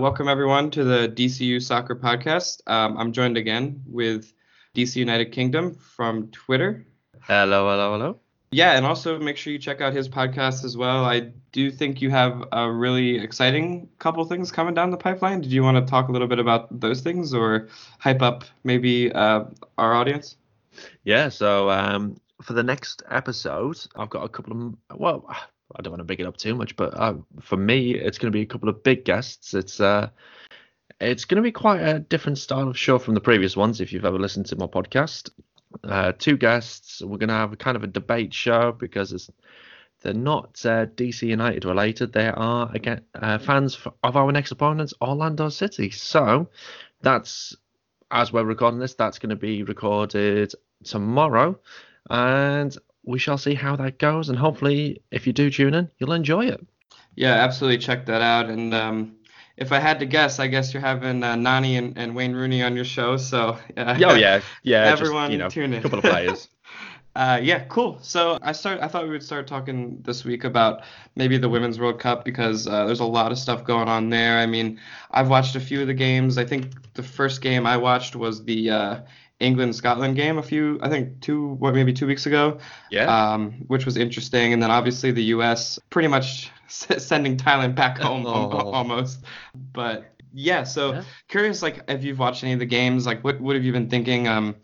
Welcome, everyone, to the DCU Soccer Podcast. Um, I'm joined again with DC United Kingdom from Twitter. Hello, hello, hello. Yeah, and also make sure you check out his podcast as well. I do think you have a really exciting couple things coming down the pipeline. Did you want to talk a little bit about those things or hype up maybe uh, our audience? Yeah, so um, for the next episode, I've got a couple of, well, I don't want to big it up too much, but uh, for me, it's going to be a couple of big guests. It's uh, it's going to be quite a different style of show from the previous ones. If you've ever listened to my podcast, uh, two guests. We're going to have a kind of a debate show because they're not uh, DC United related. They are again uh, fans of our next opponents, Orlando City. So that's as we're recording this. That's going to be recorded tomorrow, and we shall see how that goes. And hopefully, if you do tune in, you'll enjoy it. Yeah, absolutely. Check that out. And um, if I had to guess, I guess you're having uh, Nani and, and Wayne Rooney on your show. So uh, oh yeah, yeah. Everyone, just, you know, tune in. A couple of players. Uh, yeah, cool. So I start. I thought we would start talking this week about maybe the Women's World Cup because uh, there's a lot of stuff going on there. I mean, I've watched a few of the games. I think the first game I watched was the uh, England Scotland game a few, I think two, what maybe two weeks ago. Yeah. Um, which was interesting, and then obviously the U.S. pretty much sending Thailand back home oh. almost. But yeah, so yeah. curious, like if you've watched any of the games, like what what have you been thinking? Um,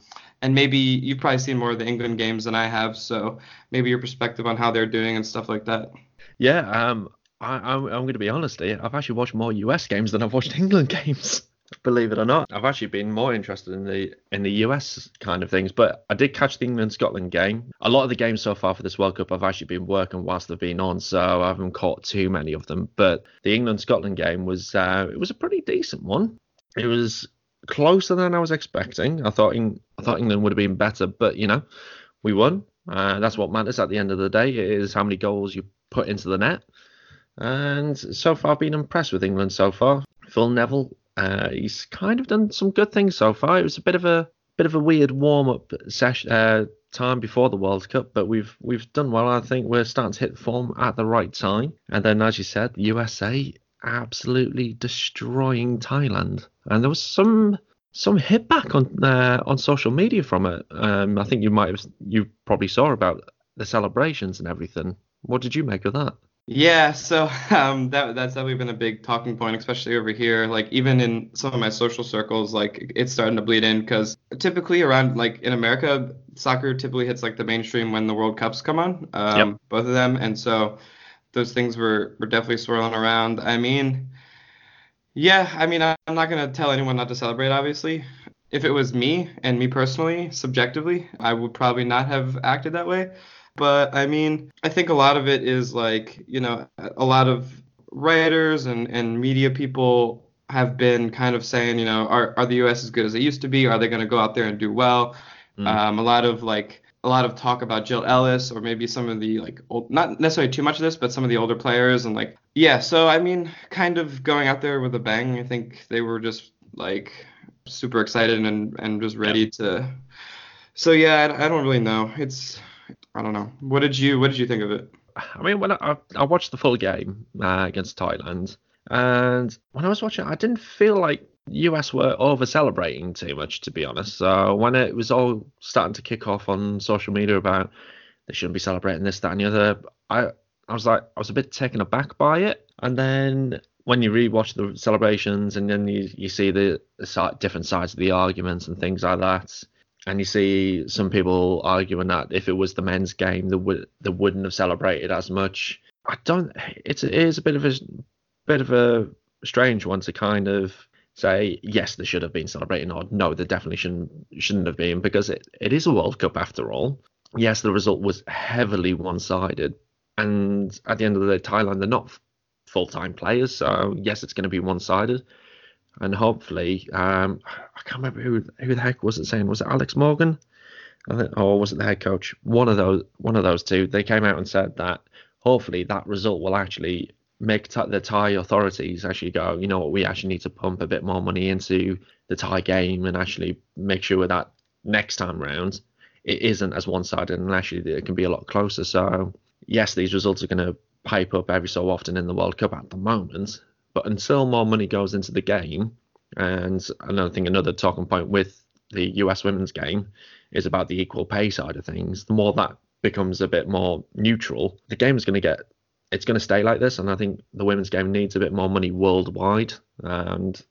and maybe you've probably seen more of the England games than I have, so maybe your perspective on how they're doing and stuff like that. Yeah. Um, I, I'm, I'm going to be honest here. I've actually watched more US games than I've watched England games believe it or not. I've actually been more interested in the in the US kind of things, but I did catch the England Scotland game. A lot of the games so far for this World Cup I've actually been working whilst they've been on, so I haven't caught too many of them. But the England Scotland game was uh, it was a pretty decent one. It was closer than I was expecting. I thought I thought England would have been better, but you know, we won. Uh, that's what matters at the end of the day. It is how many goals you put into the net. And so far, I've been impressed with England so far. Phil Neville uh, he's kind of done some good things so far. It was a bit of a bit of a weird warm up session uh, time before the World Cup, but we've we've done well. I think we're starting to hit form at the right time. And then, as you said, USA absolutely destroying Thailand, and there was some some hit back on uh, on social media from it. Um, I think you might have you probably saw about the celebrations and everything. What did you make of that? Yeah, so um, that that's definitely been a big talking point, especially over here. Like even in some of my social circles, like it's starting to bleed in because typically around like in America, soccer typically hits like the mainstream when the World Cups come on, um, yep. both of them, and so those things were were definitely swirling around. I mean, yeah, I mean I'm not gonna tell anyone not to celebrate, obviously. If it was me and me personally, subjectively, I would probably not have acted that way. But I mean, I think a lot of it is like, you know, a lot of writers and, and media people have been kind of saying, you know, are, are the U.S. as good as they used to be? Are they going to go out there and do well? Mm. Um, a lot of like a lot of talk about Jill Ellis or maybe some of the like old, not necessarily too much of this, but some of the older players and like yeah. So I mean, kind of going out there with a bang. I think they were just like super excited and and just ready yep. to. So yeah, I, I don't really know. It's I don't know. What did you What did you think of it? I mean, when I, I watched the full game uh, against Thailand, and when I was watching, I didn't feel like US were over celebrating too much, to be honest. So when it was all starting to kick off on social media about they shouldn't be celebrating this, that, and the other, I I was like, I was a bit taken aback by it. And then when you rewatch the celebrations and then you, you see the, the different sides of the arguments and things like that, and you see some people arguing that if it was the men's game, they would they wouldn't have celebrated as much. I don't. It's it is a bit of a bit of a strange one to kind of say yes, they should have been celebrating, or no, they definitely shouldn't shouldn't have been because it, it is a World Cup after all. Yes, the result was heavily one sided, and at the end of the day, Thailand they're not full time players, so yes, it's going to be one sided and hopefully, um, I can't remember who who the heck was it saying. Was it Alex Morgan? or was it the head coach? One of those, one of those two. They came out and said that hopefully that result will actually make the Thai authorities actually go, you know what, we actually need to pump a bit more money into the Thai game and actually make sure that next time round it isn't as one-sided and actually it can be a lot closer. So yes, these results are going to pipe up every so often in the World Cup at the moment, But until more money goes into the game, and another thing, another talking point with the US women's game is about the equal pay side of things. The more that becomes a bit more neutral, the game is going to get it's going to stay like this. And I think the women's game needs a bit more money worldwide. And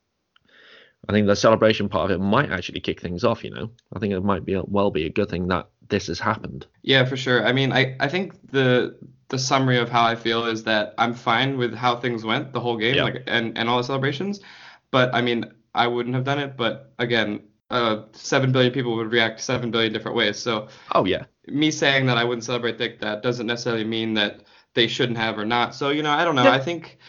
I think the celebration part of it might actually kick things off. You know, I think it might be well be a good thing that this has happened. Yeah, for sure. I mean, I, I think the the summary of how I feel is that I'm fine with how things went the whole game, like and and all the celebrations. But I mean, I wouldn't have done it. But again, uh, seven billion people would react seven billion different ways. So oh yeah, me saying that I wouldn't celebrate that that doesn't necessarily mean that they shouldn't have or not. So you know, I don't know. Yeah. I think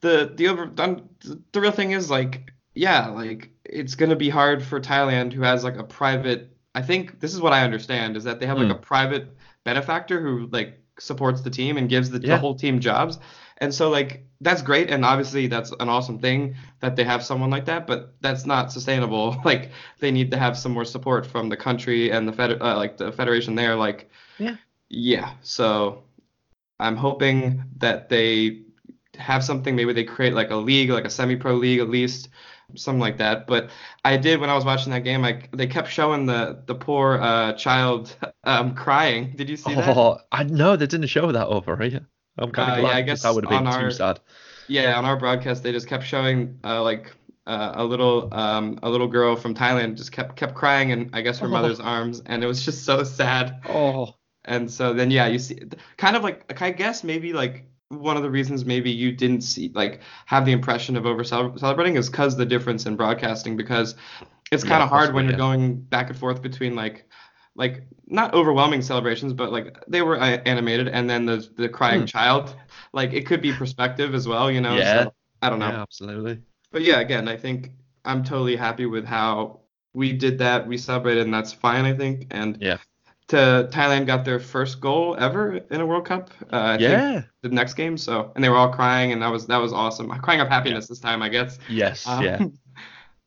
the the over the real thing is like yeah, like it's gonna be hard for Thailand who has like a private. I think this is what I understand is that they have like mm. a private benefactor who like supports the team and gives the, yeah. the whole team jobs. And so like that's great and obviously that's an awesome thing that they have someone like that, but that's not sustainable. Like they need to have some more support from the country and the fed uh, like the federation there like yeah. Yeah. So I'm hoping that they have something maybe they create like a league, like a semi-pro league at least something like that. But I did when I was watching that game. Like they kept showing the the poor uh, child um, crying. Did you see that? Oh, I know they didn't show that over. Right? I'm kind of uh, glad yeah, I guess that would have been our, too sad. Yeah, on our broadcast they just kept showing uh, like uh, a little um, a little girl from Thailand just kept kept crying in I guess her oh. mother's arms, and it was just so sad. Oh. And so then yeah, you see, kind of like I guess maybe like one of the reasons maybe you didn't see like have the impression of over celebrating is because the difference in broadcasting because it's kind of yeah, hard when you're going back and forth between like like not overwhelming celebrations but like they were uh, animated and then the the crying hmm. child like it could be perspective as well you know yeah. so, i don't know. Yeah, absolutely. But yeah again i think i'm totally happy with how we did that we celebrated and that's fine i think and yeah to Thailand got their first goal ever in a World Cup. Uh, yeah. the next game. So and they were all crying, and that was that was awesome. Crying of happiness yeah. this time, I guess. Yes. Um, yeah.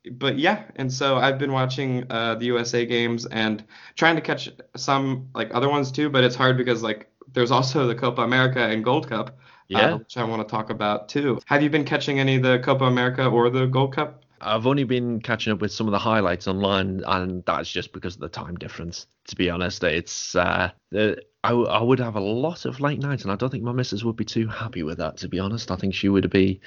But yeah, and so I've been watching uh, the USA games and trying to catch some like other ones too, but it's hard because like there's also the Copa America and Gold Cup. Uh, yeah. Uh, which I want to talk about too. Have you been catching any of the Copa America or the Gold Cup? I've only been catching up with some of the highlights online, and that's just because of the time difference. To be honest, it's uh, the, I, I would have a lot of late nights, and I don't think my missus would be too happy with that. To be honest, I think she would be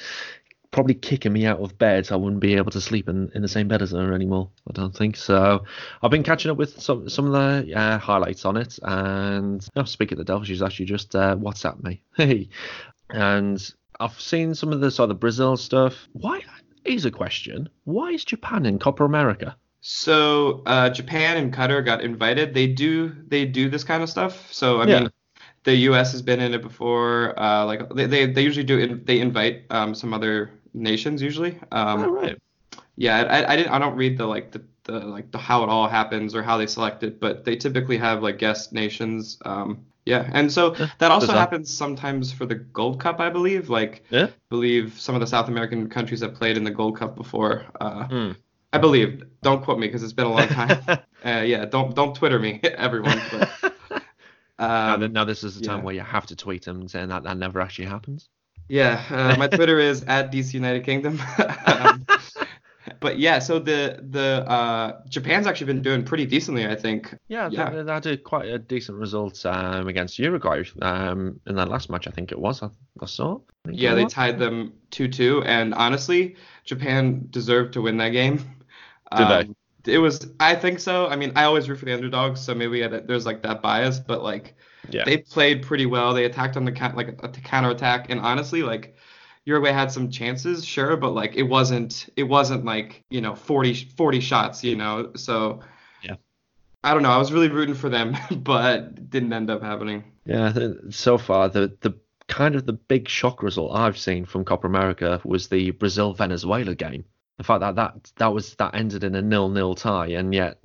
probably kicking me out of bed. So I wouldn't be able to sleep in, in the same bed as her anymore. I don't think so. I've been catching up with some some of the uh, highlights on it, and oh, speak of the devil, she's actually just uh, WhatsApp me. Hey, and I've seen some of the sort of Brazil stuff. Why Here's a question: Why is Japan in Copa America? So uh, Japan and Qatar got invited. They do they do this kind of stuff. So I yeah. mean, the U.S. has been in it before. Uh, like they, they, they usually do they invite um, some other nations usually. Um, oh, right. Yeah, I, I didn't I don't read the like the, the like the how it all happens or how they select it, but they typically have like guest nations. Um, yeah, and so that also happens sometimes for the Gold Cup, I believe. Like, yeah. I believe some of the South American countries have played in the Gold Cup before. Uh, mm. I believe. Don't quote me because it's been a long time. uh, yeah, don't don't Twitter me, everyone. But, um, now, now, this is the time yeah. where you have to tweet them saying that that never actually happens. Yeah, uh, my Twitter is at DC United Kingdom. um, but yeah, so the the uh, Japan's actually been doing pretty decently, I think. Yeah, yeah. They, they had a, quite a decent result um, against Uruguay um, in that last match. I think it was. I, I saw. I yeah, they tied them two two, and honestly, Japan deserved to win that game. Did um, they? It was. I think so. I mean, I always root for the underdogs, so maybe there's like that bias, but like. Yeah. They played pretty well. They attacked on the like a, a counter attack, and honestly, like Uruguay had some chances, sure, but like it wasn't it wasn't like you know 40 40 shots, you know. So yeah, I don't know. I was really rooting for them, but didn't end up happening. Yeah, so far the the kind of the big shock result I've seen from Copa America was the Brazil Venezuela game. The fact that that that was that ended in a nil nil tie, and yet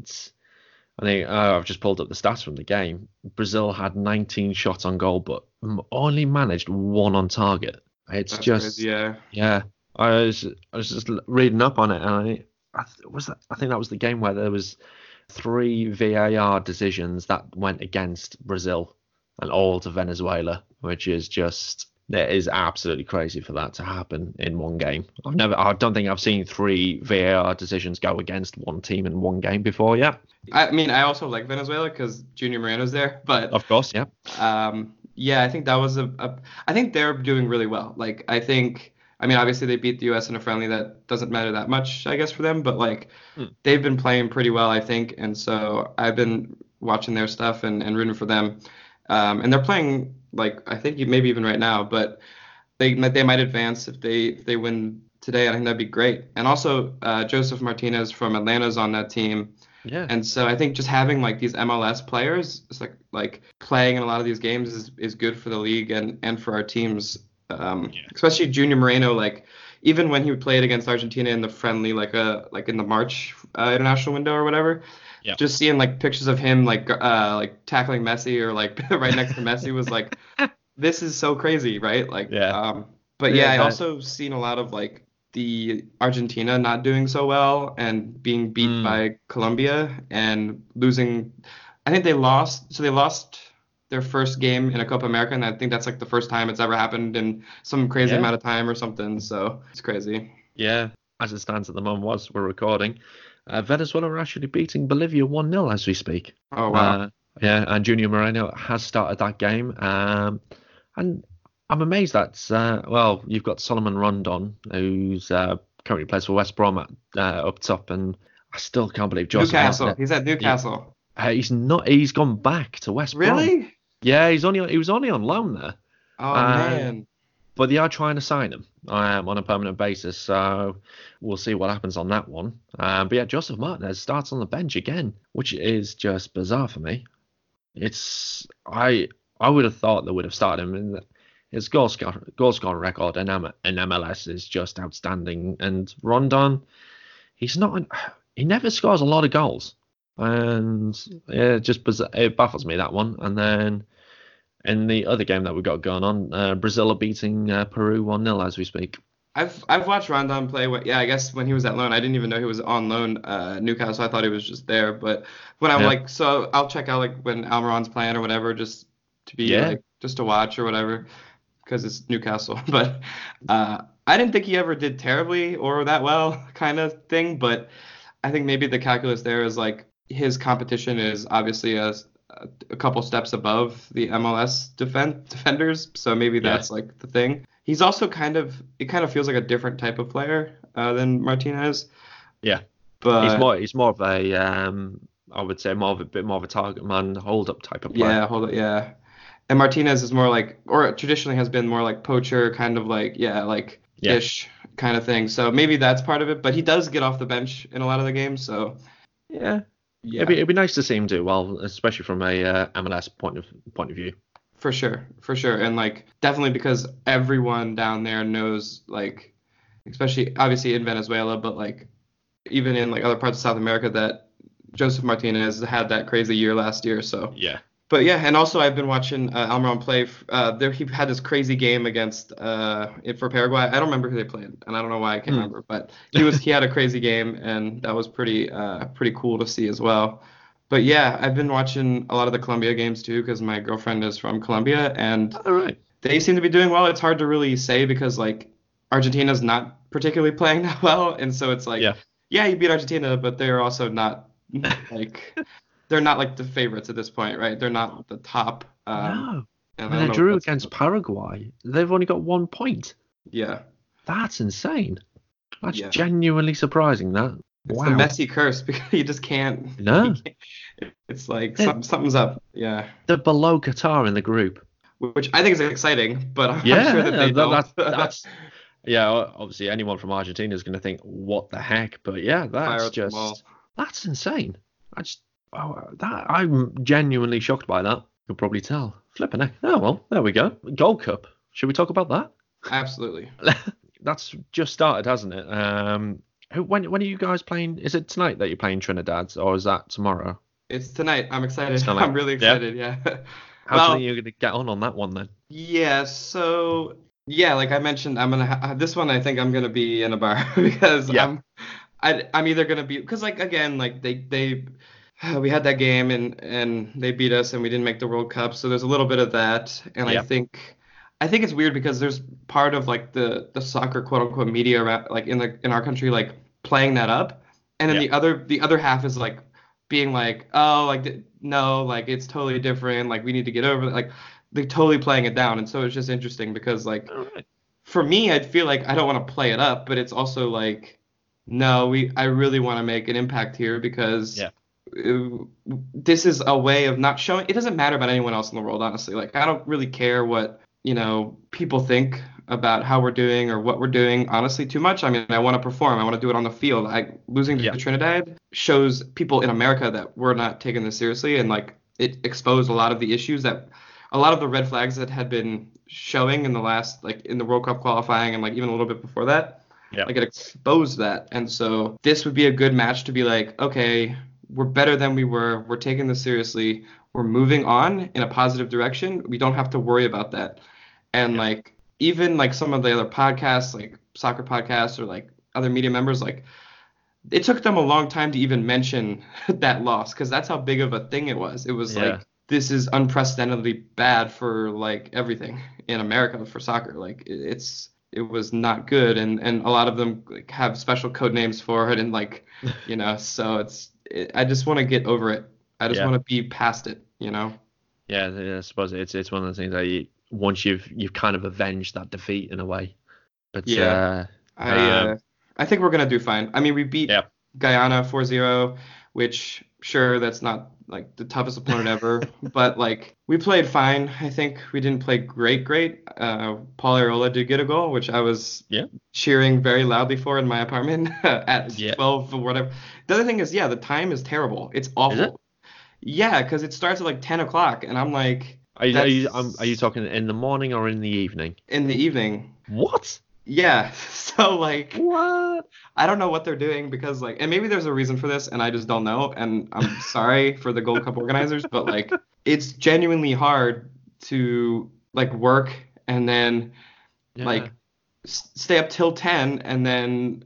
I think oh, I've just pulled up the stats from the game. Brazil had 19 shots on goal, but only managed one on target. It's That's just crazy, yeah. Yeah. I was I was just reading up on it and I, I was that I think that was the game where there was three VAR decisions that went against Brazil and all to Venezuela, which is just It is absolutely crazy for that to happen in one game. I've never, I don't think I've seen three VAR decisions go against one team in one game before yet. I mean, I also like Venezuela because Junior Moreno's there, but Of course, yeah. um, yeah, I think that was a, a. I think they're doing really well. Like, I think. I mean, obviously they beat the U.S. in a friendly. That doesn't matter that much, I guess, for them. But like, Hmm. they've been playing pretty well, I think, and so I've been watching their stuff and, and rooting for them. Um, and they're playing like I think maybe even right now, but they they might advance if they if they win today. I think that'd be great. And also uh, Josef Martinez from Atlanta's on that team. Yeah. And so I think just having like these MLS players, it's like like playing in a lot of these games is, is good for the league and, and for our teams. Um, Yeah. especially Junior Moreno, like even when he played against Argentina in the friendly, like uh like in the March uh, international window or whatever. Yeah. Just seeing like pictures of him like uh like tackling Messi or like right next to Messi was like this is so crazy, right? Like Yeah. um but Yeah, yeah, I also seen a lot of like the Argentina not doing so well and being beat Mm. by Colombia and losing. I think they lost. So they lost their first game in a Copa America, and I think that's like the first time it's ever happened in some crazy Yeah. amount of time or something. So it's crazy. Yeah, as it stands at the moment, whilst we're recording, uh, Venezuela are actually beating Bolivia 1 0 as we speak. Oh wow. Uh, yeah, and Junior Moreno has started that game. Um, and I'm amazed that, uh, well, you've got Salomon Rondon, who's uh, currently plays for West Brom at, uh, up top, and I still can't believe Josef Newcastle. He's at Newcastle. Uh, he's not. He's gone back to West Brom. Really? Yeah, he's only he was only on loan there. Oh Uh, man. but they are trying to sign him um, on a permanent basis. So we'll see what happens on that one. Um, but yeah, Josef Martinez starts on the bench again, which is just bizarre for me. It's I I would have thought they would have started him. In the, his goal score goal scoring record in, M- in MLS is just outstanding. And Rondon, he's not. An, he never scores a lot of goals, and yeah, it just bizarre, it baffles me that one. And then in the other game that we've got going on, uh, Brazil are beating uh, Peru 1 0 as we speak. I've I've watched Rondon play. What, yeah, I guess when he was at loan, I didn't even know he was on loan. Uh, Newcastle, I thought he was just there. But when I'm Yeah. like, so I'll check out like when Almiron's playing or whatever, just to be Yeah. like, just to watch or whatever, because it's Newcastle. But uh, I didn't think he ever did terribly or that well, kind of thing. But I think maybe the calculus there is like his competition is obviously a, a couple steps above the MLS defend, defenders, so maybe Yeah. that's like the thing. He's also kind of it kind of feels like a different type of player uh, than Martinez. Yeah. but he's more he's more of a um, I would say more of a bit more of a target man hold up type of player. yeah, hold it, yeah. And Martinez is more like, or traditionally has been more like poacher, kind of like yeah, like Yeah. ish kind of thing. So maybe that's part of it. But he does get off the bench in a lot of the games, so yeah. Yeah, It'd, be, it'd be nice to see him do well, especially from a uh, MLS point of point of view. For sure, for sure, and like definitely because everyone down there knows like, especially obviously in Venezuela, but like even in like other parts of South America that Josef Martinez had that crazy year last year. So, Yeah. But yeah, and also I've been watching uh, Almiron play. Uh, there he had this crazy game against uh it- for Paraguay. I don't remember who they played, and I don't know why I can't Hmm. remember, but he was he had a crazy game, and that was pretty uh pretty cool to see as well. But yeah, I've been watching a lot of the Colombia games too because my girlfriend is from Colombia, and right. they seem to be doing well. It's hard to really say because like Argentina's not particularly playing that well, and so it's like Yeah. yeah, you beat Argentina, but they're also not like they're not like the favorites at this point, right? They're not the top. Um, no. and And they drew against Paraguay. They've only got one point. Yeah, That's insane. That's Yeah. genuinely surprising. That. it's wow. the Messi curse because you just can't. No. can't- It's like something's up. Yeah, They're below Qatar in the group. which I think is exciting, but I'm Yeah, sure that they that- don't. that's, that's yeah. Obviously, anyone from Argentina is going to think, "What the heck?" But yeah, that's at them just that's insane. I just oh, that I'm genuinely shocked by that. You'll probably tell. Flipping heck. Oh well, there we go. Gold Cup. Should we talk about that? Absolutely. That's just started, hasn't it? Um, who, when when are you guys playing? Is it tonight that you're playing Trinidad, or is that tomorrow? It's tonight. I'm excited. Tonight. I'm really Yeah. excited. Yeah. How Well- do you think you're going to get on on that one then? Yeah, so yeah, like I mentioned, I'm gonna ha- this one. I think I'm gonna be in a bar because Yeah. I'm, I, I'm either gonna be because like again, like they they, we had that game and and they beat us and we didn't make the World Cup, so there's a little bit of that, and. I think I think it's weird because there's part of like the the soccer quote unquote media like in the in our country like playing that up, and then the other the other half is like being like oh like no like it's totally different like we need to get over it like they're totally playing it down and so it's just interesting because like right. for me I'd feel like I don't want to play it up but it's also like no we I really want to make an impact here because Yeah. Uh, this is a way of not showing it doesn't matter about anyone else in the world honestly. Like I don't really care what you know people think about how we're doing or what we're doing. Honestly too much. I mean i want to perform. I want to do it on the field. I losing to Yeah. trinidad shows people in america that we're not taking this seriously and like it exposed a lot of the issues that a lot of the red flags that had been showing in the last like in the world cup qualifying and like even a little bit before that. Yeah. like it exposed that. And so this would be a good match to be like okay we're better than we were we're taking this seriously we're moving on in a positive direction we don't have to worry about that and Yeah. like even like some of the other podcasts like soccer podcasts or like other media members like it took them a long time to even mention that loss because that's how big of a thing it was it was Yeah. like this is unprecedentedly bad for like everything in america for soccer like it's it was not good and and a lot of them like, have special code names for it and like you know so it's it, i just want to get over it i just Yeah. want to be past it you know Yeah, I suppose it's it's one of the things that you, once you've you've kind of avenged that defeat in a way. But Yeah. I Um, uh, I think we're gonna do fine. I mean, we beat Yeah. Guyana 4-0, which sure that's not like the toughest opponent ever, but like we played fine. I think we didn't play great, great. Uh, Paul Arriola did get a goal, which I was Yeah. cheering very loudly for in my apartment at Yeah. 12 or whatever. The other thing is, yeah, the time is terrible. It's awful. it? Yeah, because it starts at like 10 o'clock, and I'm like are you are you, um, are you talking in the morning or in the evening? in the evening. What? Yeah, so like. What? I don't know what they're doing because like and maybe there's a reason for this and I just don't know and I'm sorry for the Gold Cup organizers but like it's genuinely hard to like work and then like s- stay up till 10 and then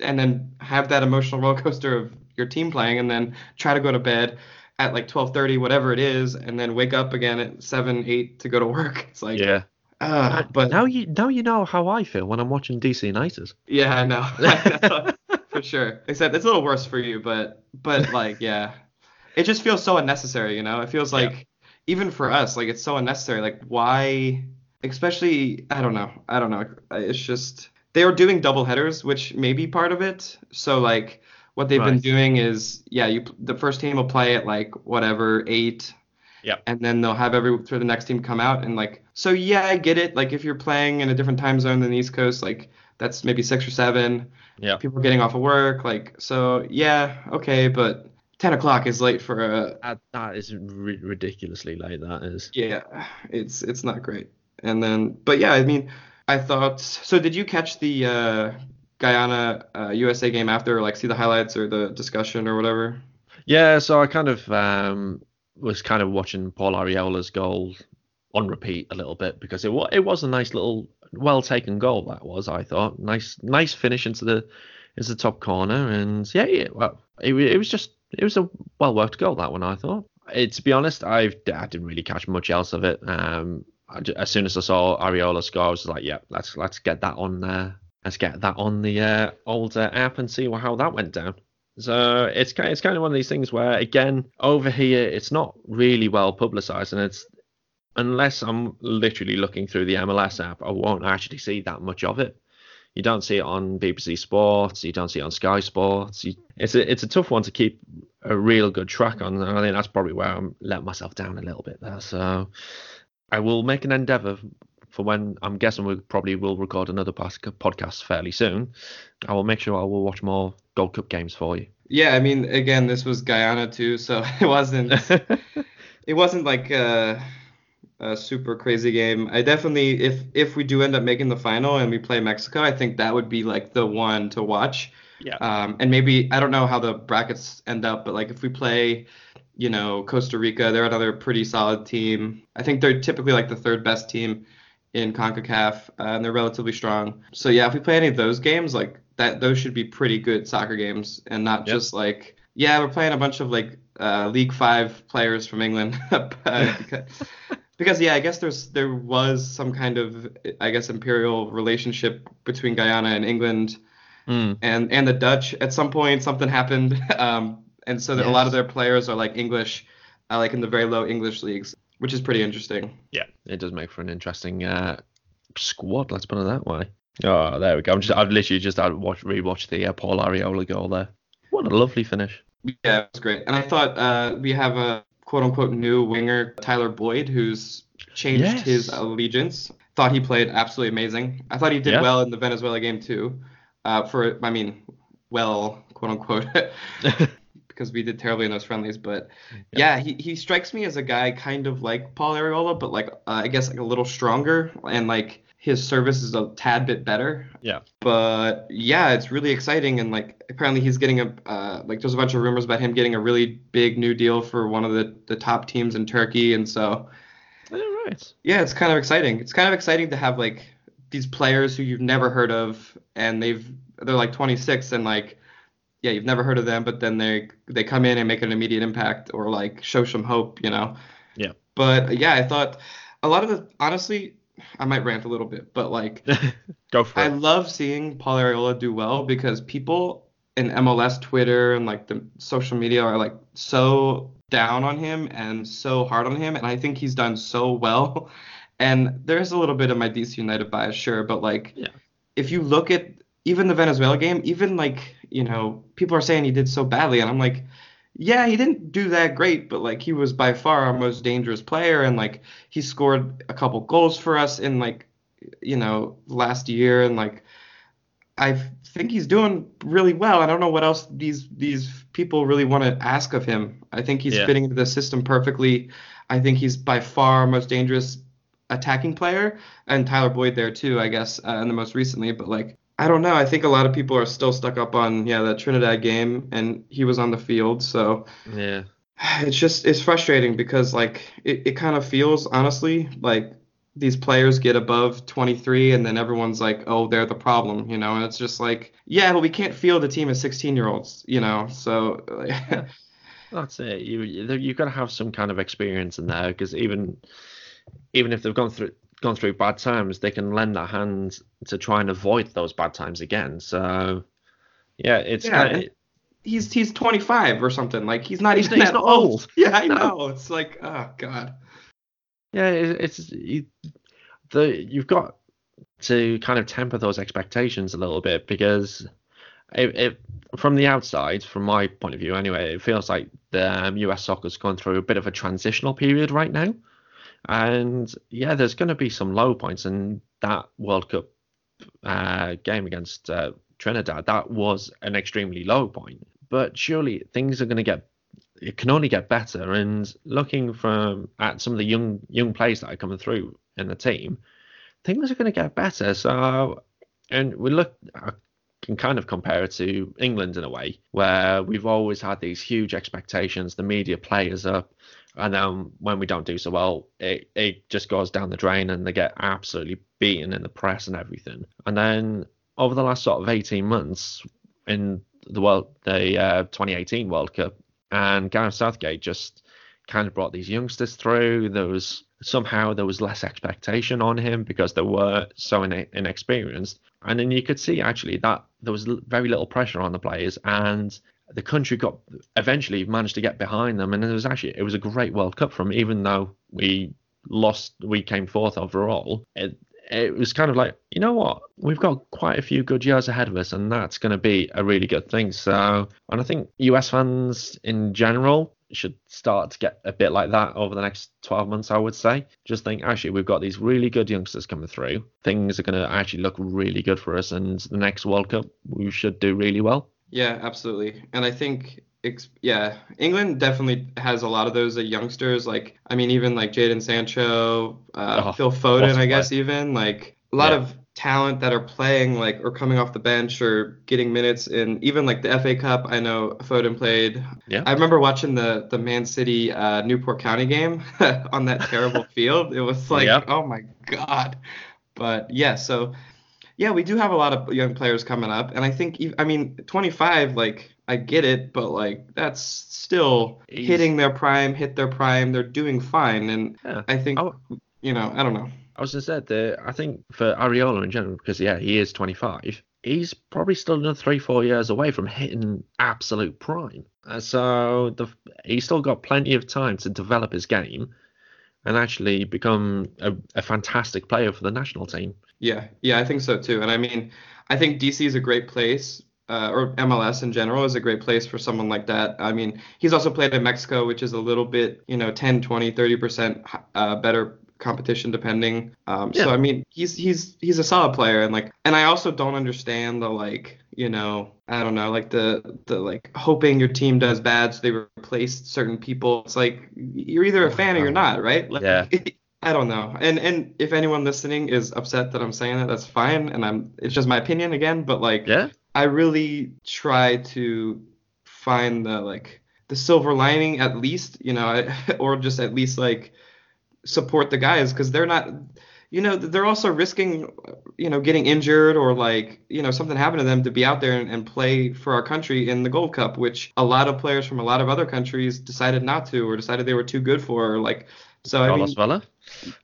and then have that emotional roller coaster of your team playing and then try to go to bed at like 12:30 whatever it is and then wake up again at 7 8 to go to work it's like yeah. Uh, but now you now you know how I feel when I'm watching DC United. Yeah, I know. I know. for sure. Except it's a little worse for you, but but like yeah, it just feels so unnecessary. You know, it feels Yeah. like even for us, like it's so unnecessary. Like why? Especially, I don't know. I don't know. It's just they are doing double headers, which may be part of it. So like what they've been doing is yeah, you the first team will play at like whatever eight. Yep. And then they'll have every for the next team come out and like so yeah, I get it. Like if you're playing in a different time zone than the East Coast, like that's maybe six or seven. Yeah. People are getting off of work, like so yeah, okay, but ten o'clock is late for a That, that is ri- ridiculously late. That is. yeah, it's it's not great. And then but yeah, I mean, I thought so. Did you catch the uh, Guyana uh, USA game after, like see the highlights or the discussion or whatever? Yeah, so I kind of um, was kind of watching Paul Arriola's goal on repeat a little bit because it was it was a nice little well taken goal that was I thought nice nice finish into the into the top corner and yeah, yeah well it, it was just it was a well worked goal that one I thought. It, to be honest, I've I didn't really catch much else of it. Um, as soon as I saw Arriola score, I was like, yeah, let's let's get that on there. Let's get that on the uh, old uh, app and see how that went down. So it's kind it's kind of one of these things where again over here it's not really well publicized and it's unless I'm literally looking through the MLS app I won't actually see that much of it. You don't see it on BBC Sports, you don't see it on Sky Sports. You, it's a it's a tough one to keep a real good track on. And I think that's probably where I'm letting myself down a little bit there. So I will make an endeavour for when I'm guessing we probably will record another podcast fairly soon. I will make sure I will watch more Gold Cup games for you. Yeah, I mean, again, this was Guyana too, so it wasn't it wasn't like a, a super crazy game. I definitely, if if we do end up making the final and we play Mexico, I think that would be like the one to watch. yeah. Um, and maybe I don't know how the brackets end up, but like if we play, you know, Costa Rica, they're another pretty solid team. I think they're typically like the third best team in CONCACAF, uh, and they're relatively strong. So yeah, if we play any of those games, like that, those should be pretty good soccer games, and not Yep. just like yeah, we're playing a bunch of like uh, League Five players from England. But, because yeah, I guess there's there was some kind of I guess imperial relationship between Guyana and England Mm. and and the Dutch. At some point, something happened, um, and so that a lot of their players are like English, uh, like in the very low English leagues, which is pretty interesting. Yeah, it does make for an interesting uh, squad. Let's put it that way. Oh, there we go. I'm just, I've literally just had watch rewatched the uh, Paul Arriola goal there. What a lovely finish. Yeah, it was great. And I thought uh, we have a quote unquote new winger, Tyler Boyd, who's changed Yes. his allegiance. Thought he played absolutely amazing. I thought he did Yeah. well in the Venezuela game too. Uh, for I mean, well, quote unquote, because we did terribly in those friendlies. But yeah, he, he strikes me as a guy kind of like Paul Arriola, but like uh, I guess like a little stronger and like his service is a tad bit better. Yeah. But yeah, it's really exciting and like apparently he's getting a uh, like there's a bunch of rumors about him getting a really big new deal for one of the the top teams in Turkey and so All right. yeah, it's kind of exciting. It's kind of exciting to have like these players who you've never heard of and they've they're like 26 and like yeah, you've never heard of them, but then they they come in and make an immediate impact or like show some hope, you know. Yeah. But yeah, I thought a lot of the honestly, I might rant a little bit, but like Go for I it. I love seeing Paul Arriola do well because people in MLS Twitter and like the social media are like so down on him and so hard on him, and I think he's done so well. And there's a little bit of my DC United bias, sure, but like Yeah. if you look at even the Venezuela game, even like you know people are saying he did so badly, and I'm like. Yeah, he didn't do that great, but like he was by far our most dangerous player, and like he scored a couple goals for us in like you know last year and like I think he's doing really well. I don't know what else these these people really want to ask of him. I think he's Yeah. fitting into the system perfectly. I think he's by far our most dangerous attacking player, and Tyler Boyd there too, I guess, uh, in the most recently. But like, I don't know. I think a lot of people are still stuck up on yeah that Trinidad game, and he was on the field, so Yeah. it's just it's frustrating because like it, it kind of feels honestly like these players get above 23 and then everyone's like oh they're the problem you know and it's just like yeah but we can't field a team of 16 year olds you know so That's it. You you- you've got to have some kind of experience in there because even even if they've gone through gone through bad times, they can lend a hand to try and avoid those bad times again. So yeah, it's Yeah, kinda- he's he's 25 or something like he's not He's- even he's that not old. old. yeah i No. know it's like oh god yeah, it, it's you, the you've got to kind of temper those expectations a little bit because it, it from the outside, from my point of view anyway, it feels like the um, US soccer's gone through a bit of a transitional period right now. And yeah, there's going to be some low points, and that World Cup uh, game against uh, Trinidad, that was an extremely low point. But surely things are going to get, it can only get better. And looking from at some of the young young players that are coming through in the team, things are going to get better. So, and we look, I can kind of compare it to England in a way, where we've always had these huge expectations. The media players up, and then when we don't do so well, it, it just goes down the drain and they get absolutely beaten in the press and everything. And then over the last sort of 18 months in the world, the uh, 2018 World Cup, and Gareth Southgate just kind of brought these youngsters through. There was somehow there was less expectation on him because they were so ine- inexperienced, and then you could see actually that there was very little pressure on the players, and the country got eventually managed to get behind them, and it was actually it was a great World Cup from even though we lost, we came fourth overall. It, it was kind of like, you know what, we've got quite a few good years ahead of us, and that's going to be a really good thing. So, and I think US fans in general should start to get a bit like that over the next 12 months, I would say. Just think, actually, we've got these really good youngsters coming through. Things are going to actually look really good for us, and the next World Cup, we should do really well. Yeah, absolutely. And I think, yeah, England definitely has a lot of those uh, youngsters. Like, I mean, even like Jadon Sancho, uh, Oh, Phil Foden, I guess, even like a lot Yeah. of talent that are playing, like, or coming off the bench or getting minutes in even like the FA Cup. I know Foden played. Yeah. I remember watching the the Man City uh, Newport County game on that terrible field. It was like, Yeah. oh my god. But yeah, so yeah, we do have a lot of young players coming up, and I think I mean 25, like I get it, but like that's still hitting their prime, hit their prime, they're doing fine, and Yeah. I think Oh. you know I don't know. I was just said that I think for Arriola in general, because yeah, he is 25. He's probably still another three, four years away from hitting absolute prime. Uh, so the, he's still got plenty of time to develop his game and actually become a, a fantastic player for the national team. Yeah, yeah, I think so too. And I mean, I think DC is a great place, uh, or MLS in general is a great place for someone like that. I mean, he's also played in Mexico, which is a little bit, you know, 10, 20, 30% uh, better competition depending. Um, So I mean, he's he's he's a solid player, and like, and I also don't understand the like, you know, I don't know, like the the like hoping your team does bad so they replace certain people. It's like you're either a fan or you're not, right? Like, Yeah. I don't know. And and if anyone listening is upset that I'm saying that, that's fine. And I'm it's just my opinion again. But like Yeah. I really try to find the like the silver lining at least, you know, or just at least like support the guys because they're not you know they're also risking you know getting injured or like you know something happened to them to be out there and, and play for our country in the gold cup which a lot of players from a lot of other countries decided not to or decided they were too good for or like so i Carlos mean Vela.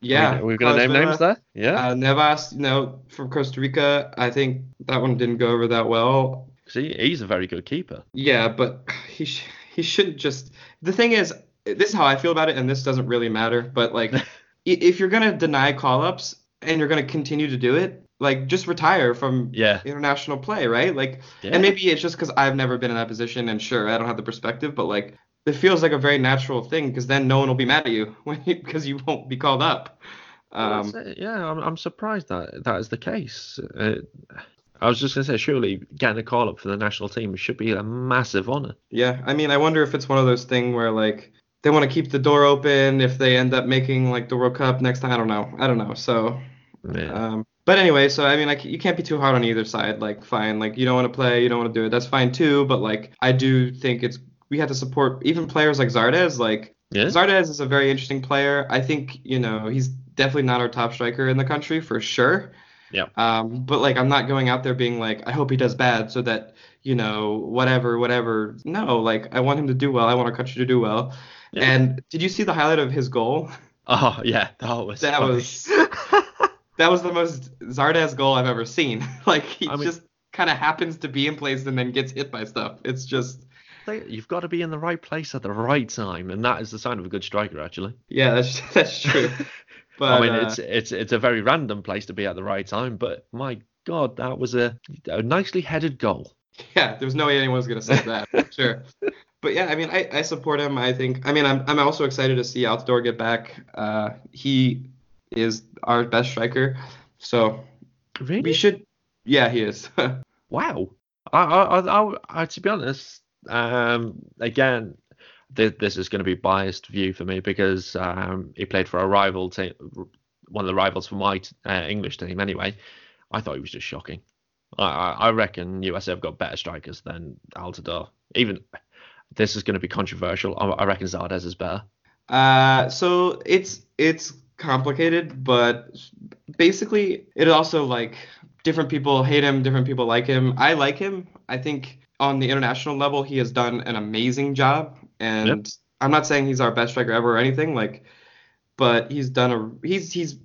yeah We're going to name Carlos names there. Yeah. uh, Navas, you know, from Costa Rica, I think that one didn't go over that well. See, he's a very good keeper. Yeah, but he sh- he shouldn't just. The thing is, this is how I feel about it, and this doesn't really matter. But like, if you're gonna deny call-ups and you're gonna continue to do it, like just retire from Yeah. international play, right? Like, Yeah. and maybe it's just because I've never been in that position, and sure, I don't have the perspective, but like, it feels like a very natural thing because then no one will be mad at you when you, because you won't be called up. Um, it. yeah, I'm, I'm surprised that that is the case. Uh, I was just going to say, surely getting a call up for the national team should be a massive honour. Yeah, I mean, I wonder if it's one of those things where like they want to keep the door open if they end up making like the World Cup next time. I don't know. I don't know. So, Yeah. um, but anyway, so I mean, like you can't be too hard on either side. Like, fine, like you don't want to play, you don't want to do it. That's fine too. But like, I do think it's we have to support even players like Zardes. Like yeah. Zardes is a very interesting player. I think you know he's definitely not our top striker in the country for sure. Yeah. Um, but like I'm not going out there being like I hope he does bad so that you know whatever whatever. No, like I want him to do well. I want our country to do well. Yeah. And did you see the highlight of his goal? Oh yeah, that was. That funny. was that was the most Zardes goal I've ever seen. like he I mean- just kind of happens to be in place and then gets hit by stuff. It's just You've got to be in the right place at the right time, and that is the sign of a good striker, actually. yeah, that's that's true. But I mean, uh, it's it's it's a very random place to be at the right time, but my God, that was a, a nicely headed goal. Yeah, there's no way anyone was gonna say that. sure. But yeah, I mean, I, I support him. I think. I mean, I'm I'm also excited to see Altidore get back. Uh, he is our best striker, so Really? we should. Yeah, he is. Wow. I, I, I, I, to be honest, um, again, th- this is going to be biased view for me because um, he played for a rival team, one of the rivals for my t- uh, English team. Anyway, I thought he was just shocking. I, I, I reckon USA have got better strikers than Altidore. Even this is going to be controversial. I, I reckon Zardes is better. Uh, so it's it's complicated, but basically it also like different people hate him, different people like him. I like him. I think on the international level he has done an amazing job, and Yep. I'm not saying he's our best striker ever or anything like, but he's done a he's he's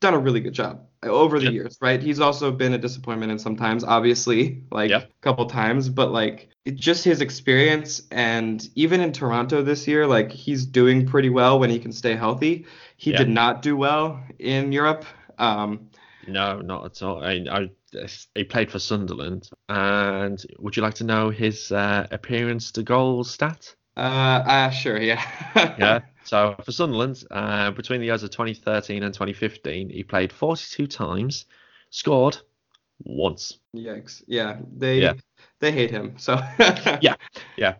done a really good job over the Yep. years, right? He's also been a disappointment in sometimes, obviously, like Yep. a couple times, but like it, just his experience and even in Toronto this year, like he's doing pretty well when he can stay healthy. He Yeah. did not do well in Europe. Um, No, not at all. I, I, he played for Sunderland. And would you like to know his uh, appearance to goal stat? uh, uh sure, yeah. Yeah. So for Sunderland, uh, between the years of 2013 and 2015, he played 42 times, scored once. Yikes. Yeah, they Yeah. they hate him. So Yeah, yeah.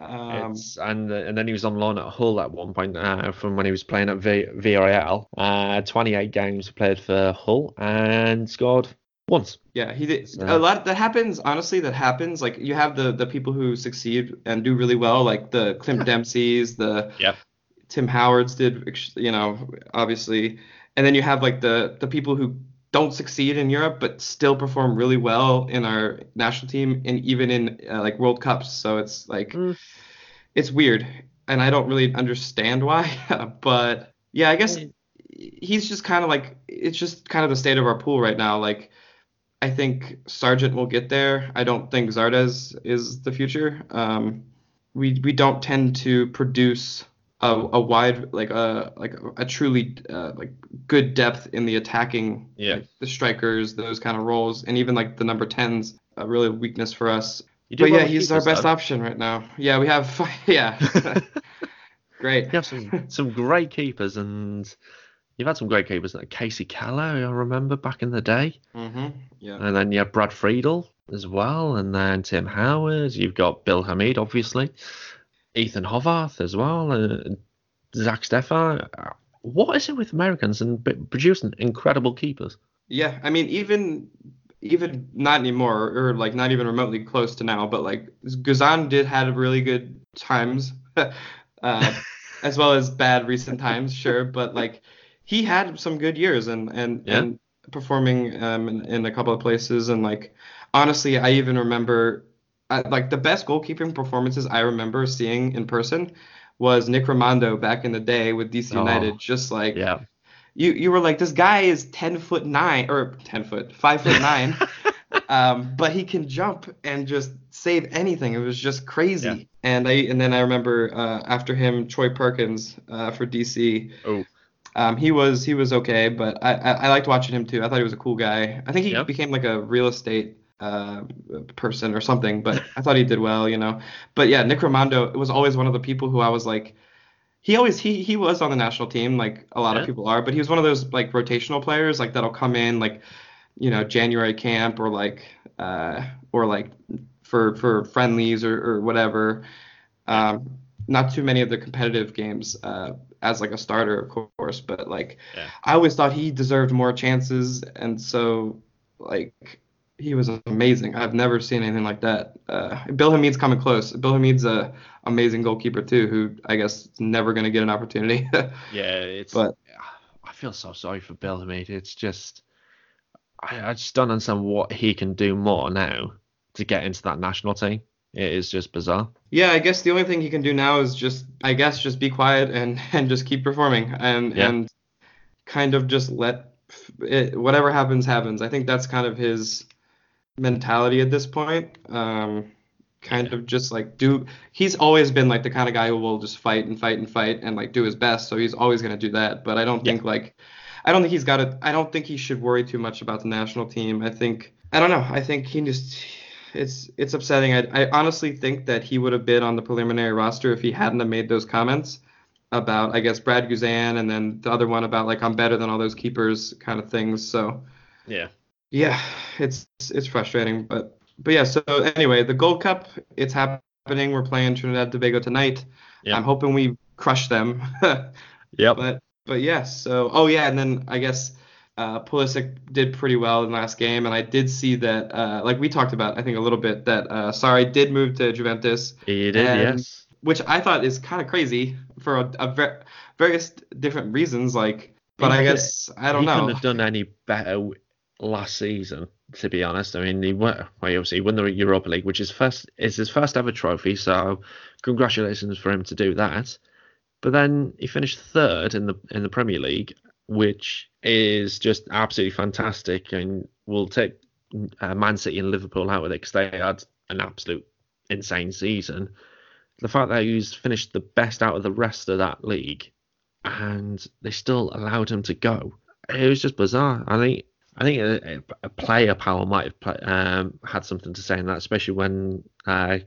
Um, It's, and and then he was on loan at Hull at one point uh, from when he was playing at v- Villarreal. Uh, 28 games played for Hull and scored once. Yeah, he did So- a lot. That happens. Honestly, that happens. Like you have the the people who succeed and do really well, like the Clint Dempsey's, the Yep. Tim Howard's did, you know, obviously, and then you have like the the people who don't succeed in Europe, but still perform really well in our national team and even in uh, like World Cups. So it's like mm. it's weird, and I don't really understand why. but yeah, I guess he's just kind of like it's just kind of the state of our pool right now. Like I think Sargent will get there. I don't think Zardes is the future. Um, we we don't tend to produce a, a wide like a like a, truly uh, like good depth in the attacking yeah. like the strikers those kind of roles and even like the number 10s a really weakness for us. But yeah he's our best though. option right now. Yeah we have yeah. Great. You have some some great keepers and you've had some great keepers like Kasey Keller I remember back in the day. Mm-hmm. yeah. And then you have Brad Friedel as well and then Tim Howard. You've got Bill Hamid obviously Ethan Horvath as well, uh, Zach Steffen. What is it with Americans and producing incredible keepers? Yeah, I mean, even even not anymore, or like not even remotely close to now, but like Guzan did had really good times, uh, as well as bad recent times, sure, but like he had some good years and and yeah. and performing um, in, in a couple of places, and like honestly, I even remember I, like the best goalkeeping performances I remember seeing in person was Nick Rimando back in the day with DC oh, United. Just like yeah. you you were like this guy is ten foot nine or ten foot five foot nine, um, but he can jump and just save anything. It was just crazy. Yeah. And I and then I remember uh, after him Troy Perkins uh, for DC. Oh. Um, he was he was okay, but I, I, I liked watching him too. I thought he was a cool guy. I think he yep. became like a real estate uh, person or something, but I thought he did well, you know. But yeah, Nick Rimando was always one of the people who I was like, he always he he was on the national team like a lot yeah. of people are, but he was one of those like rotational players like that'll come in like, you know, January camp or like uh or like for for friendlies or or whatever. Um, not too many of the competitive games uh, as like a starter, of course, but like yeah. I always thought he deserved more chances, and so like he was amazing. I've never seen anything like that. Uh, Bill Hamid's coming close. Bill Hamid's a amazing goalkeeper too, who I guess is never going to get an opportunity. yeah, it's. But I feel so sorry for Bill Hamid. It's just I, I just don't understand what he can do more now to get into that national team. It is just bizarre. Yeah, I guess the only thing he can do now is just, I guess, just be quiet and and just keep performing and yeah. and kind of just let it, whatever happens happens. I think that's kind of his mentality at this point. Um, kind of just like do. He's always been like the kind of guy who will just fight and fight and fight and like do his best. So he's always gonna do that. But I don't yeah. think like. I don't think he's got it. I don't think he should worry too much about the national team. I think I don't know. I think he just it's it's upsetting. I, I honestly think that he would have been on the preliminary roster if he hadn't have made those comments about I guess Brad Guzan and then the other one about like I'm better than all those keepers kind of things. So yeah, yeah, it's it's frustrating, but but yeah. So anyway, the Gold Cup, it's happening. We're playing Trinidad and Tobago tonight. Yep. I'm hoping we crush them. yep. But but yes. So oh yeah, and then I guess uh, Pulisic did pretty well in last game, and I did see that uh, like we talked about, I think a little bit that uh, Sarri did move to Juventus. He did, and, yes. Which I thought is kind of crazy for a, a ver- various different reasons, like. But he I guess I don't he know. He couldn't have done any better last season, to be honest. I mean, he won, well, obviously he won the Europa League, which is first is his first ever trophy. So congratulations for him to do that. But then he finished third in the in the Premier League, which is just absolutely fantastic, and will take uh, Man City and Liverpool out with it because they had an absolute insane season. The fact that he's finished the best out of the rest of that league, and they still allowed him to go, it was just bizarre. I think I think a, a player power might have play, um, had something to say in that, especially when uh,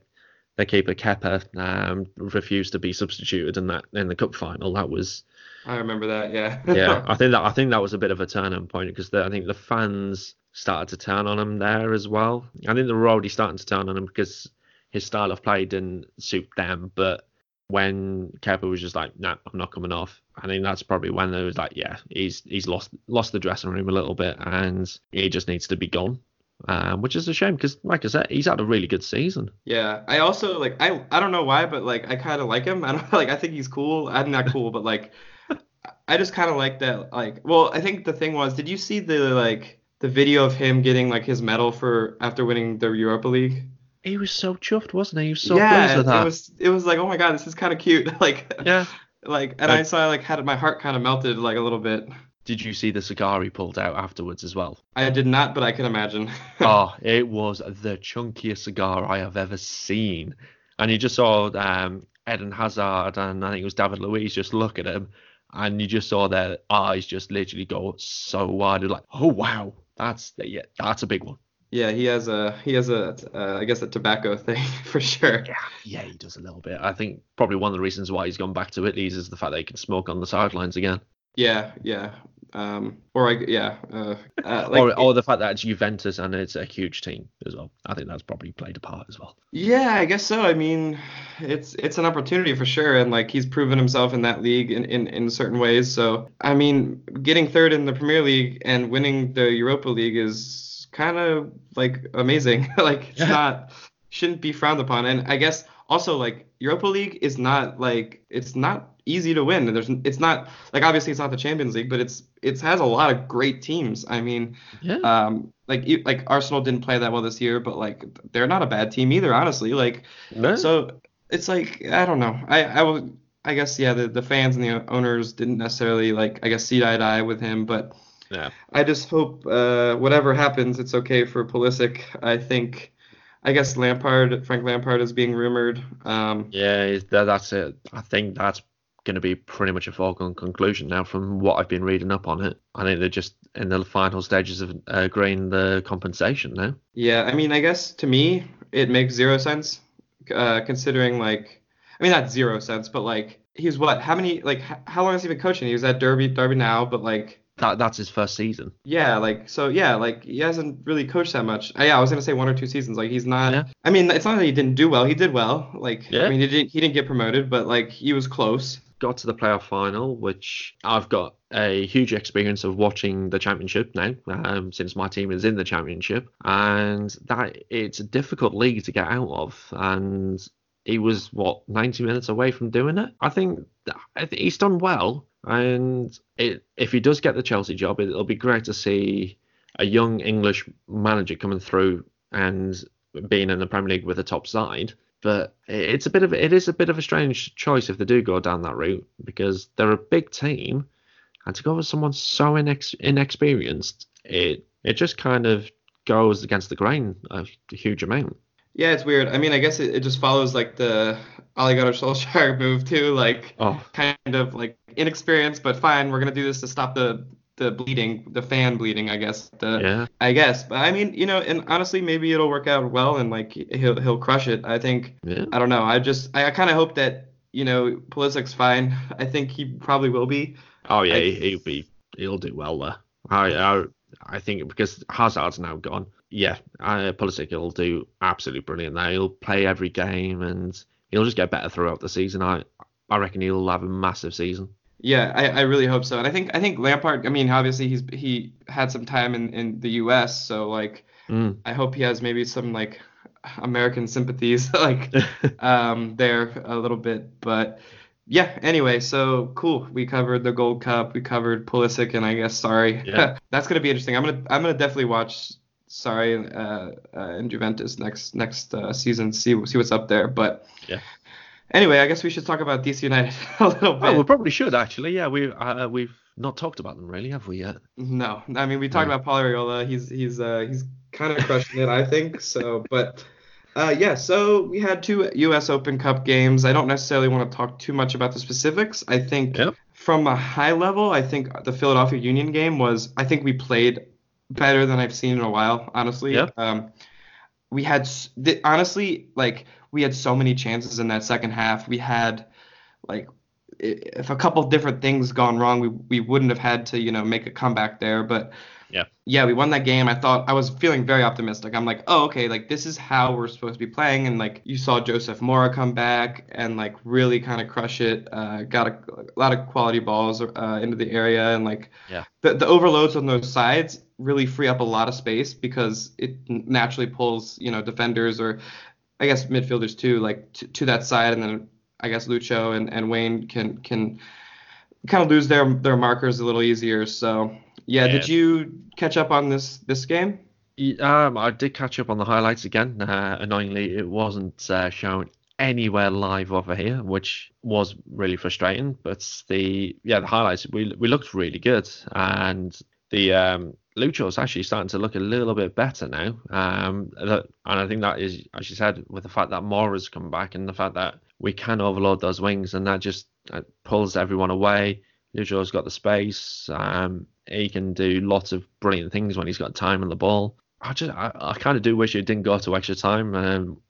their keeper Kepa um, refused to be substituted in that in the cup final. That was. I remember that. Yeah. yeah, I think that I think that was a bit of a turning point because I think the fans started to turn on him there as well. I think they were already starting to turn on him because his style of play didn't suit them, but when Kepa was just like, "No, nah, I'm not coming off." I think that's probably when they was like, "Yeah, he's he's lost lost the dressing room a little bit, and he just needs to be gone." Um, which is a shame because, like I said, he's had a really good season. Yeah, I also like I I don't know why, but like I kind of like him. I don't like I think he's cool. I'm not cool, but like I just kind of like that. Like, well, I think the thing was, did you see the like the video of him getting like his medal for after winning the Europa League? He was so chuffed, wasn't he? He was so yeah, pleased with that. it was it was like, oh my god, this is kind of cute. like, Yeah. like, and Uh, I saw like had my heart kind of melted like a little bit. Did you see the cigar he pulled out afterwards as well? I did not, but I can imagine. oh, it was the chunkiest cigar I have ever seen. And you just saw um, Eden Hazard and I think it was David Luiz just look at him, and you just saw their eyes just literally go so wide. They're like, oh wow, that's yeah, that's a big one. Yeah, he has a he has a uh, I guess a tobacco thing for sure. Yeah, yeah, he does a little bit. I think probably one of the reasons why he's gone back to Italy is the fact that he can smoke on the sidelines again, Yeah, yeah. Um, or I yeah, uh, uh, like or, or the fact that it's Juventus and it's a huge team as well. I think that's probably played a part as well. Yeah, I guess so. I mean, it's it's an opportunity for sure, and like he's proven himself in that league in, in, in certain ways. So I mean, getting third in the Premier League and winning the Europa League is kind of like amazing. like it's Yeah. not shouldn't be frowned upon. And I guess also like Europa League is not like it's not easy to win. And There's it's not like obviously it's not the Champions League, but it's it has a lot of great teams. I mean, Yeah. um, like like Arsenal didn't play that well this year, but like they're not a bad team either, honestly. Like so it's like I don't know. I I will I guess yeah the, the fans and the owners didn't necessarily like I guess see eye to eye with him, but yeah. I just hope uh, whatever happens, it's okay for Pulisic. I think I guess Lampard, Frank Lampard is being rumored. Um, Yeah, that's it. I think that's going to be pretty much a foregone conclusion now from what I've been reading up on it. I think they're just in the final stages of agreeing the compensation now. Yeah, I mean, I guess to me it makes zero sense, uh, considering like, I mean not zero sense, but like he's what? How many? Like how long has he been coaching? He was at Derby, Derby now, but like That that's his first season. yeah, like so yeah, like he hasn't really coached that much. Uh, yeah, I was gonna say one or two seasons. Like he's not. Yeah. I mean, it's not that he didn't do well. He did well. Like Yeah. I mean, he didn't he didn't get promoted, but like he was close. Got to the playoff final, which I've got a huge experience of watching the championship now, um, since my team is in the championship, and that it's a difficult league to get out of, and he was what 90 minutes away from doing it. I think I think he's done well, and it, if he does get the Chelsea job, it, it'll be great to see a young English manager coming through and being in the Premier League with a top side. But it's a bit of it is a bit of a strange choice if they do go down that route because they're a big team, and to go with someone so inex- inexperienced, it it just kind of goes against the grain a huge amount. Yeah, it's weird. I mean, I guess it, it just follows like the Ole Gunnar Solskjaer move too, like Oh, kind of like inexperienced, but fine. We're gonna do this to stop the the bleeding, the fan bleeding, I guess. The, yeah, I guess, but I mean, you know, and honestly, maybe it'll work out well, and like he'll he'll crush it. I think. yeah. I don't know. I just I, I kind of hope that you know Pulisic's fine. I think he probably will be. Oh yeah, I- he, he'll be he'll do well there. I I, I think because Hazard's now gone. Yeah, uh, Pulisic will do absolutely brilliant there. He'll play every game and he'll just get better throughout the season. I I reckon he'll have a massive season. Yeah, I, I really hope so. And I think I think Lampard. I mean, obviously he's he had some time in in the U.S. So like Mm. I hope he has maybe some like American sympathies like um there a little bit. But yeah. Anyway, so cool. We covered the Gold Cup. We covered Pulisic, and I guess Sarri. Yeah. That's gonna be interesting. I'm gonna I'm gonna definitely watch. Sarri, uh, uh, in Juventus next next uh, season. See see what's up there. But Yeah. Anyway, I guess we should talk about DC United a little bit. Oh, we probably should actually. Yeah, we uh, we've not talked about them really, have we yet? No, I mean we talked No. about Paul Arriola. He's he's uh he's kind of crushing it, I think. So, but uh yeah, so we had two U.S. Open Cup games. I don't necessarily want to talk too much about the specifics. I think Yep. from a high level, I think the Philadelphia Union game was. I think we played better than I've seen in a while, honestly. Yep. Um, we had th- honestly like we had so many chances in that second half. We had like if a couple different things gone wrong, we we wouldn't have had to you know make a comeback there. But Yeah. yeah, we won that game. I thought I was feeling very optimistic. I'm like, oh okay, like this is how we're supposed to be playing. And like you saw Joseph Mora come back and like really kind of crush it. Uh, got a, a lot of quality balls uh, into the area and like Yeah. the the overloads on those sides really free up a lot of space because it naturally pulls you know defenders or I guess midfielders too like to, to that side and then I guess Lucho and, and Wayne can can kind of lose their their markers a little easier. So yeah, did you catch up on this this game? Um, I did catch up on the highlights again. Uh, annoyingly, it wasn't uh, shown anywhere live over here, which was really frustrating. But the yeah, the highlights we we looked really good, and the um, Lucho's actually starting to look a little bit better now. Um, and I think that is, as you said, with the fact that Mora's come back and the fact that we can overload those wings, and that just uh, pulls everyone away. Lucho's got the space. Um, he can do lots of brilliant things when he's got time on the ball. I just, I, I kind of do wish it didn't go to extra time. Um,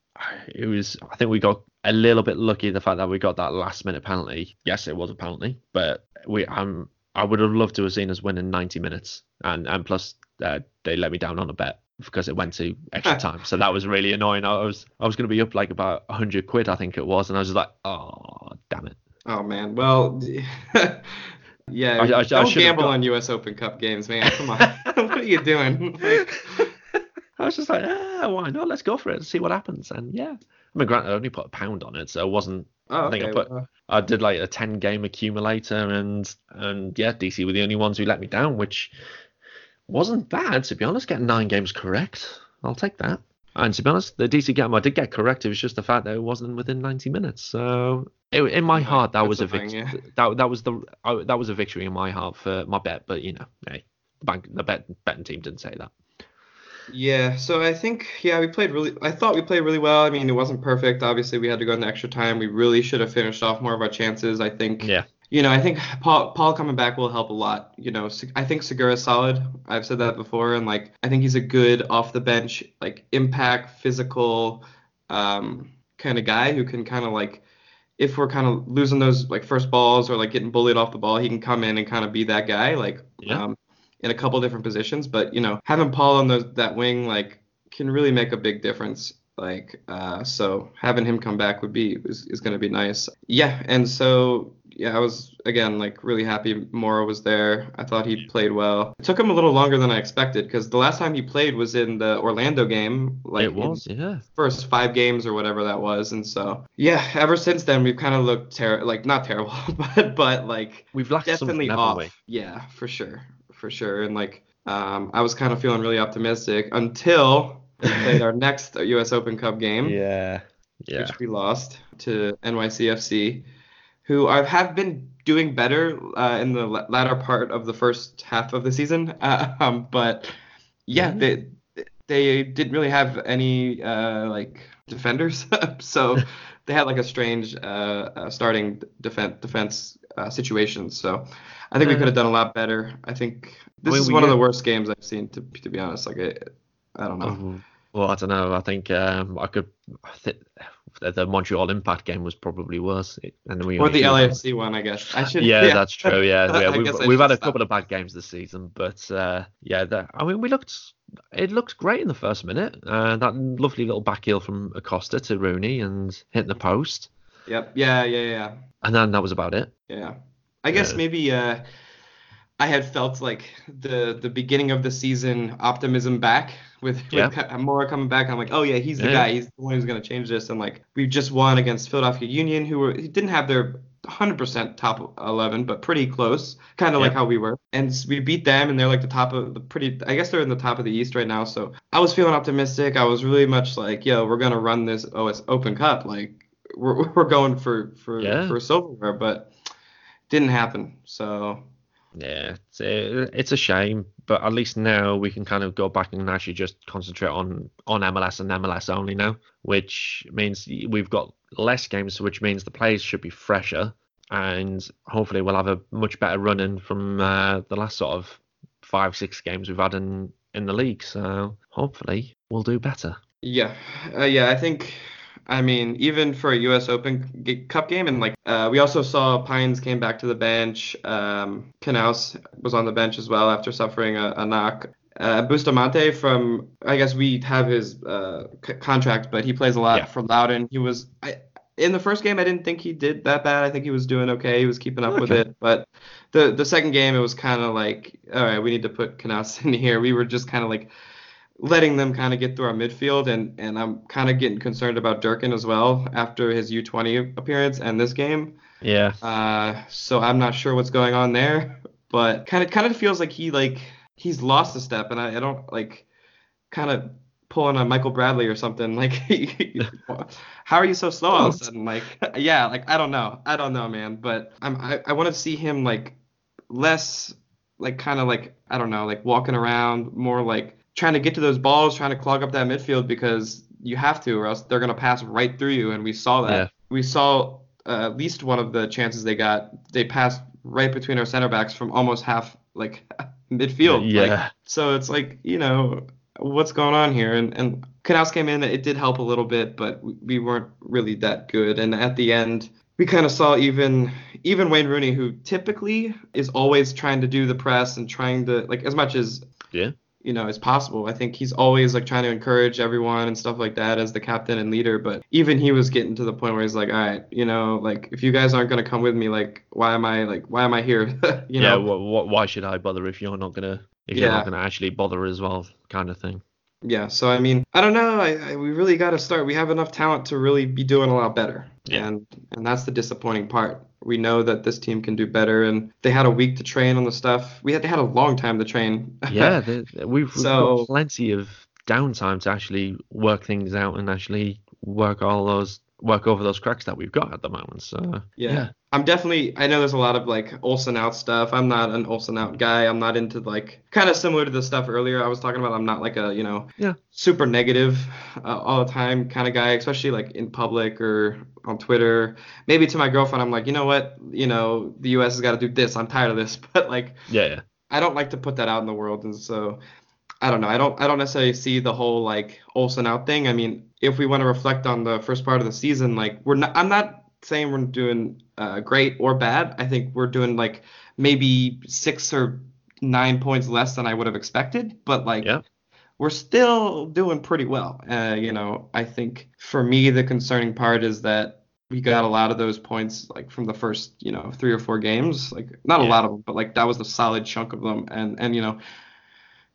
it was, I think we got a little bit lucky the fact that we got that last minute penalty. Yes, it was a penalty, but we, um, I would have loved to have seen us win in 90 minutes, and and plus uh, they let me down on a bet because it went to extra time. So that was really annoying. I was, I was going to be up like about 100 quid, I think it was, and I was just like, oh, damn it. Oh man, well, yeah, I- I- I don't should've gamble on U.S. Open Cup games, man. Come on, what are you doing? Like, I was just like, ah, why not? Let's go for it and see what happens. And yeah, I mean, granted, I only put a pound on it, so it wasn't. oh, I think I put- well, I did like a 10 game accumulator, and and yeah, DC were the only ones who let me down, which wasn't bad to be honest. Getting nine games correct, I'll take that. And to be honest, the DC game I did get correct. It was just the fact that it wasn't within 90 minutes. So it, in my heart, that that's was a thing, victory. yeah. That that was the I, that was a victory in my heart for my bet. But you know, hey, the bank the bet betting team didn't say that. Yeah, so I think yeah, we played really. I thought we played really well. I mean, it wasn't perfect. Obviously, we had to go into extra time. We really should have finished off more of our chances. I think. Yeah. You know, I think Paul Paul coming back will help a lot. You know, I think Segura's solid. I've said that before, and like I think he's a good off the bench, like impact, physical, um, kind of guy who can kind of like, if we're kind of losing those like first balls or like getting bullied off the ball, he can come in and kind of be that guy. Like, Yeah. um, in a couple different positions. But you know, having Paul on those that wing like can really make a big difference. Like, uh, so having him come back would be is, is going to be nice. Yeah, and so yeah, I was again like really happy Mora was there. I thought he played well. It took him a little longer than I expected because the last time he played was in the Orlando game. Like it was, yeah. first five games or whatever that was, and so yeah, ever since then we've kind of looked ter- like not terrible, but but like We've lacked definitely off. we? Yeah, for sure, for sure. And like, um, I was kind of feeling really optimistic until we played our next U.S. Open Cup game, Yeah. Yeah. which we lost to NYCFC, who I have been doing better uh, in the latter part of the first half of the season. Uh, um, but yeah, Mhm. they they didn't really have any uh, like defenders, so they had like a strange uh, uh, starting defense defense uh, situation. So I think we could have done a lot better. I think this is one of the worst games I've seen. To to be honest, like I, I don't know. Oh, well, I don't know. I think um, I could. I think the, Montreal Impact game was probably worse. And we or the LAFC one, I guess. I should. Yeah, that's true. Yeah, yeah we've, we've had a couple of bad games this season, but uh, yeah, that, I mean, we looked. It looked great in the first minute. Uh, that lovely little back heel from Acosta to Rooney and hitting the post, Yep. Yeah. Yeah. Yeah. and then that was about it. Yeah. I guess Yeah. maybe uh, I had felt like the the beginning of the season optimism back with, Yeah. with Mora coming back. I'm like, oh yeah, he's the Yeah. guy. He's the one who's gonna change this. And like we just won against Philadelphia Union, who were didn't have their 100% top 11, but pretty close, kind of like how we were. And we beat them, and they're like the top of the pretty. I guess they're in the top of the East right now. So I was feeling optimistic. I was really much like, yo, we're gonna run this U.S. Open Cup. Like we're we're going for for Yeah. for silverware, but didn't happen. So Yeah, it's a, it's a shame, but at least now we can kind of go back and actually just concentrate on on MLS and MLS only now, which means we've got less games, which means the players should be fresher, and hopefully we'll have a much better run in from uh, the last sort of five six games we've had in in the league. So hopefully we'll do better. yeah, uh, yeah, I think. I mean, even for a U.S. Open g- Cup game, and like uh, we also saw Pines came back to the bench. Um, Canouse was on the bench as well after suffering a, a knock. Uh, Bustamante from I guess we have his uh, c- contract, but he plays a lot Yeah. for Loudoun. He was I, in the first game. I didn't think he did that bad. I think he was doing okay. He was keeping up with it. But the the second game, it was kind of like, all right, we need to put Canouse in here. We were just kind of like letting them kind of get through our midfield, and and I'm kind of getting concerned about Durkin as well after his U20 appearance and this game. Yeah. Uh, so I'm not sure what's going on there, but kind of kind of feels like he like he's lost a step, and I, I don't like kind of pulling on Michael Bradley or something. Like, how are you so slow all of a sudden? Like, yeah, like I don't know, I don't know, man. But I'm I, I want to see him like less like kind of like I don't know, like walking around, more like trying to get to those balls, trying to clog up that midfield because you have to, or else they're gonna pass right through you. And we saw that. Yeah. We saw uh, at least one of the chances they got. They passed right between our center backs from almost half like midfield. Yeah. Like, so it's like you know what's going on here, and and Canouse came in. It did help a little bit, but we, we weren't really that good. And at the end, we kind of saw even even Wayne Rooney, who typically is always trying to do the press and trying to like as much as Yeah. You know as possible. I think he's always like trying to encourage everyone and stuff like that as the captain and leader. But even he was getting to the point where he's like, all right, you know, like if you guys aren't gonna come with me, like why am I like why am I here? you yeah. know? wh- wh- why should I bother if you're not gonna if you're not gonna actually bother as well, kind of thing. Yeah, so I mean, I don't know. I, I we really got to start. We have enough talent to really be doing a lot better. Yeah. And and that's the disappointing part. We know that this team can do better, and they had a week to train on the stuff. We had they had a long time to train. Yeah. the- we've, we've got plenty of downtime to actually work things out and actually work all those work over those cracks that we've got at the moment. So yeah. I'm definitely. I know there's a lot of like Olsen out stuff. I'm not an Olsen out guy. I'm not into like kind of similar to the stuff earlier I was talking about. I'm not like a you know Yeah. super negative uh, all the time kind of guy, especially like in public or on Twitter. Maybe to my girlfriend, I'm like, you know what, you know, the U.S. has got to do this. I'm tired of this. But like, yeah, yeah. I don't like to put that out in the world, and so I don't know. I don't I don't necessarily see the whole like Olsen out thing. I mean, if we want to reflect on the first part of the season, like we're not. I'm not saying we're doing uh, great or bad. I think we're doing like maybe six or nine points less than I would have expected, but like. Yeah. We're still doing pretty well. Uh, you know, I think for me the concerning part is that we got a lot of those points like from the first, you know, three or four games. Like not a lot of them, but like that was a solid chunk of them. And and you know,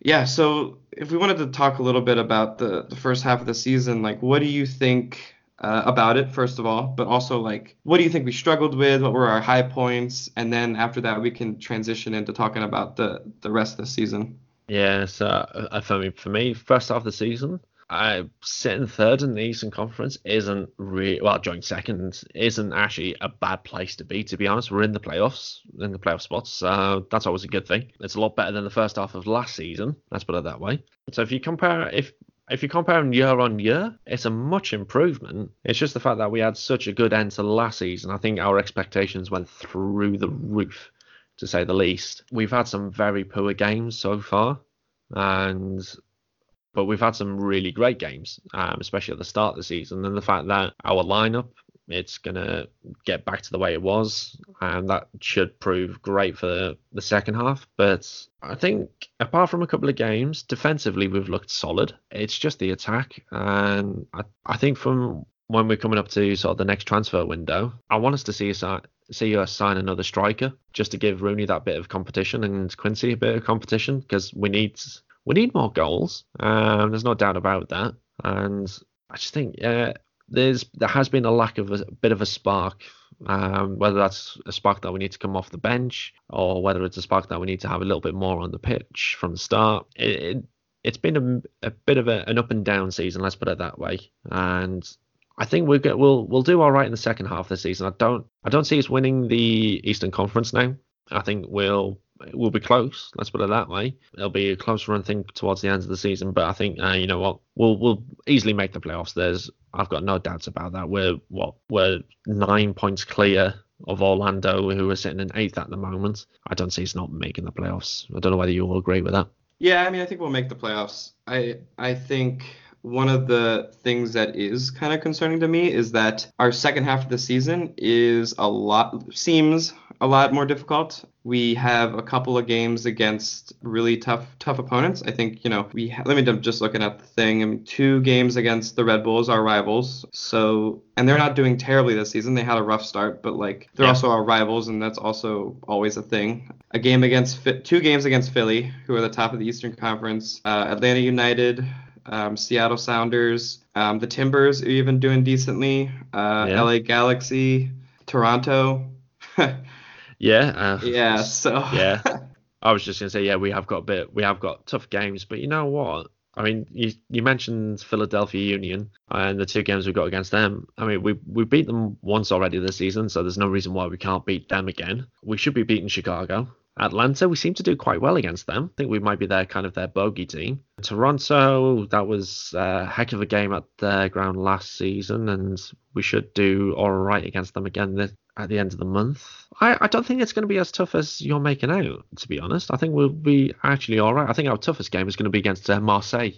yeah. So if we wanted to talk a little bit about the the first half of the season, like what do you think uh, about it first of all, but also like what do you think we struggled with? What were our high points? And then after that, we can transition into talking about the the rest of the season. Yeah, so uh, for me, for me, first half of the season, I sitting third in the Eastern Conference isn't really well, joint second isn't actually a bad place to be. To be honest, we're in the playoffs, in the playoff spots, that's always a good thing. It's a lot better than the first half of last season. Let's put it that way. So if you compare, if if you compare them year on year, it's a much improvement. It's just the fact that we had such a good end to last season. I think our expectations went through the roof to say the least. We've had some very poor games so far, and but we've had some really great games, um, especially at the start of the season. And the fact that our lineup, it's gonna get back to the way it was, and that should prove great for the, second half. But I think apart from a couple of games, defensively we've looked solid. It's just the attack, and I, I think from when we're coming up to sort of the next transfer window, I want us to see us see us sign another striker just to give Rooney that bit of competition and Quincy a bit of competition because we need we need more goals. Um, there's no doubt about that, and I just think uh, there's there has been a lack of a, bit of a spark. Um, whether that's a spark that we need to come off the bench, or whether it's a spark that we need to have a little bit more on the pitch from the start. It, it, it's been a, a bit of a, an up and down season, let's put it that way. And I think we'll we'll we'll do all right in the second half of the season. I don't I don't see us winning the Eastern Conference now. I think we'll we'll be close. Let's put it that way. It'll be a close run thing towards the end of the season, but I think uh, you know what we'll we'll easily make the playoffs. There's I've got no doubts about that. We're what we're nine points clear of Orlando, who are sitting in eighth at the moment. I don't see us not making the playoffs. I don't know whether you all agree with that. Yeah, I mean, I think we'll make the playoffs. I I think one of the things that is kind of concerning to me is that our second half of the season is a lot seems a lot more difficult. We have a couple of games against really tough tough opponents. I think you know we ha- let me just looking at the thing. I mean, two games against the Red Bulls, our rivals. So and they're not doing terribly this season. They had a rough start, but like they're Yeah. also our rivals, and that's also always a thing. A game against two games against Philly, who are the top of the Eastern Conference. Uh, Atlanta United. Um, Seattle Sounders, um, the Timbers are even doing decently. Uh, Yeah. LA Galaxy, Toronto. Yeah. Uh, yeah, so Yeah. I was just gonna say, yeah, we have got a bit, we have got tough games, but you know what? I mean, you you mentioned Philadelphia Union and the two games we got against them. I mean, we we beat them once already this season, so there's no reason why we can't beat them again. We should be beating Chicago. Atlanta, we seem to do quite well against them. I think we might be their kind of their bogey team. Toronto, that was a heck of a game at their ground last season, and we should do all right against them again this, at the end of the month. I, I don't think it's going to be as tough as you're making out, to be honest. I think we'll be actually all right. I think our toughest game is going to be against uh, Marseille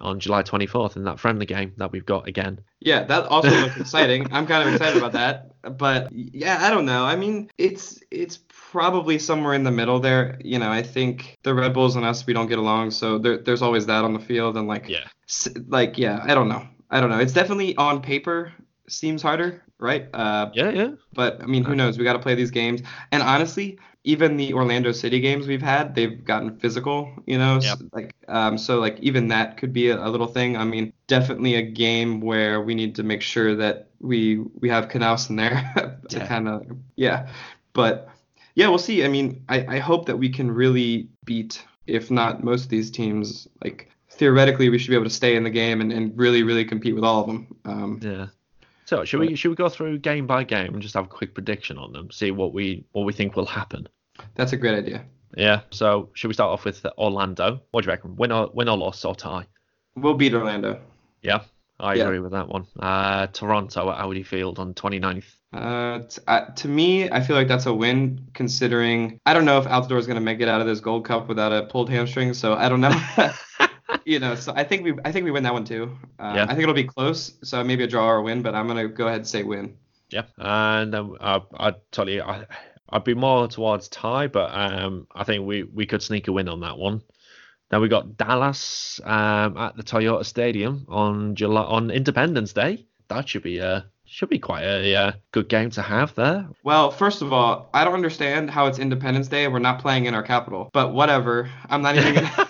on July 24th in that friendly game that we've got again. yeah, that also looks exciting. I'm kind of excited about that. But yeah, I don't know. I mean, it's it's probably somewhere in the middle there. You know, I think the Red Bulls and us we don't get along, so there, there's always that on the field and like Yeah. s- like yeah, I don't know. I don't know. It's definitely on paper seems harder, right? Uh, Yeah, yeah. But I mean, who knows? We got to play these games. And honestly, even the Orlando City games we've had, they've gotten physical. You know, Yep. S- like um, so like even that could be a, a little thing. I mean, definitely a game where we need to make sure that we we have Canouse in there to Yeah. kind of yeah. But yeah, we'll see. I mean, I I hope that we can really beat, if not most of these teams. Like theoretically, we should be able to stay in the game and, and really really compete with all of them. Um, Yeah. So should we should we go through game by game and just have a quick prediction on them, see what we what we think will happen? that's a great idea. Yeah. So should we start off with Orlando? What do you reckon? Win or win or loss or tie? We'll beat Orlando. Yeah, I Yeah. agree with that one. Uh, Toronto at Audi Field on 29th. Uh, t- uh, to me, I feel like that's a win considering I don't know if Altidore is going to make it out of this Gold Cup without a pulled hamstring, so I don't know. you know, so I think we I think we win that one too. Uh, Yeah. I think it'll be close, so maybe a draw or a win, but I'm gonna go ahead and say win. Yeah, and then uh, I'd tell you, I, I'd be more towards tie, but um, I think we, we could sneak a win on that one. Then we got Dallas um, at the Toyota Stadium on July on Independence Day. That should be a should be quite a uh, good game to have there. Well, first of all, I don't understand how it's Independence Day and we're not playing in our capital, but whatever. I'm not even gonna.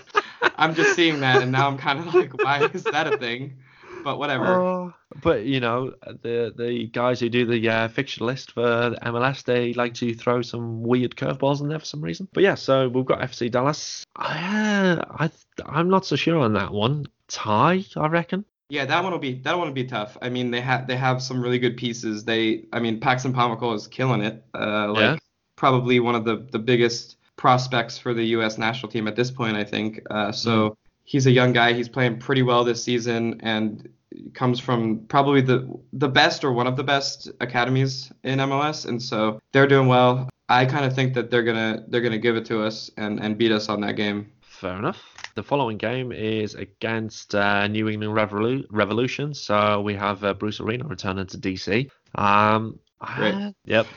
I'm just seeing that, and now I'm kind of like, why is that a thing? But whatever. Oh, but you know the the guys who do the uh, fixture list for the MLS, they like to throw some weird curveballs in there for some reason. But yeah, so we've got FC Dallas. I, uh, I I'm not so sure on that one. Tie, I reckon. Yeah, that one will be that one will be tough. I mean, they have they have some really good pieces. They, I mean, Paxton Pomykal is killing it. Uh, like Yeah. probably one of the the biggest prospects for the U.S. national team at this point, I think. Uh, so he's a young guy. He's playing pretty well this season and comes from probably the the best or one of the best academies in MLS, and so they're doing well. I kind of think that they're gonna they're gonna give it to us and and beat us on that game. Fair enough. The following game is against uh, New England Revolu- Revolution. So we have uh, Bruce Arena returning to DC. Um, Great. uh, yep.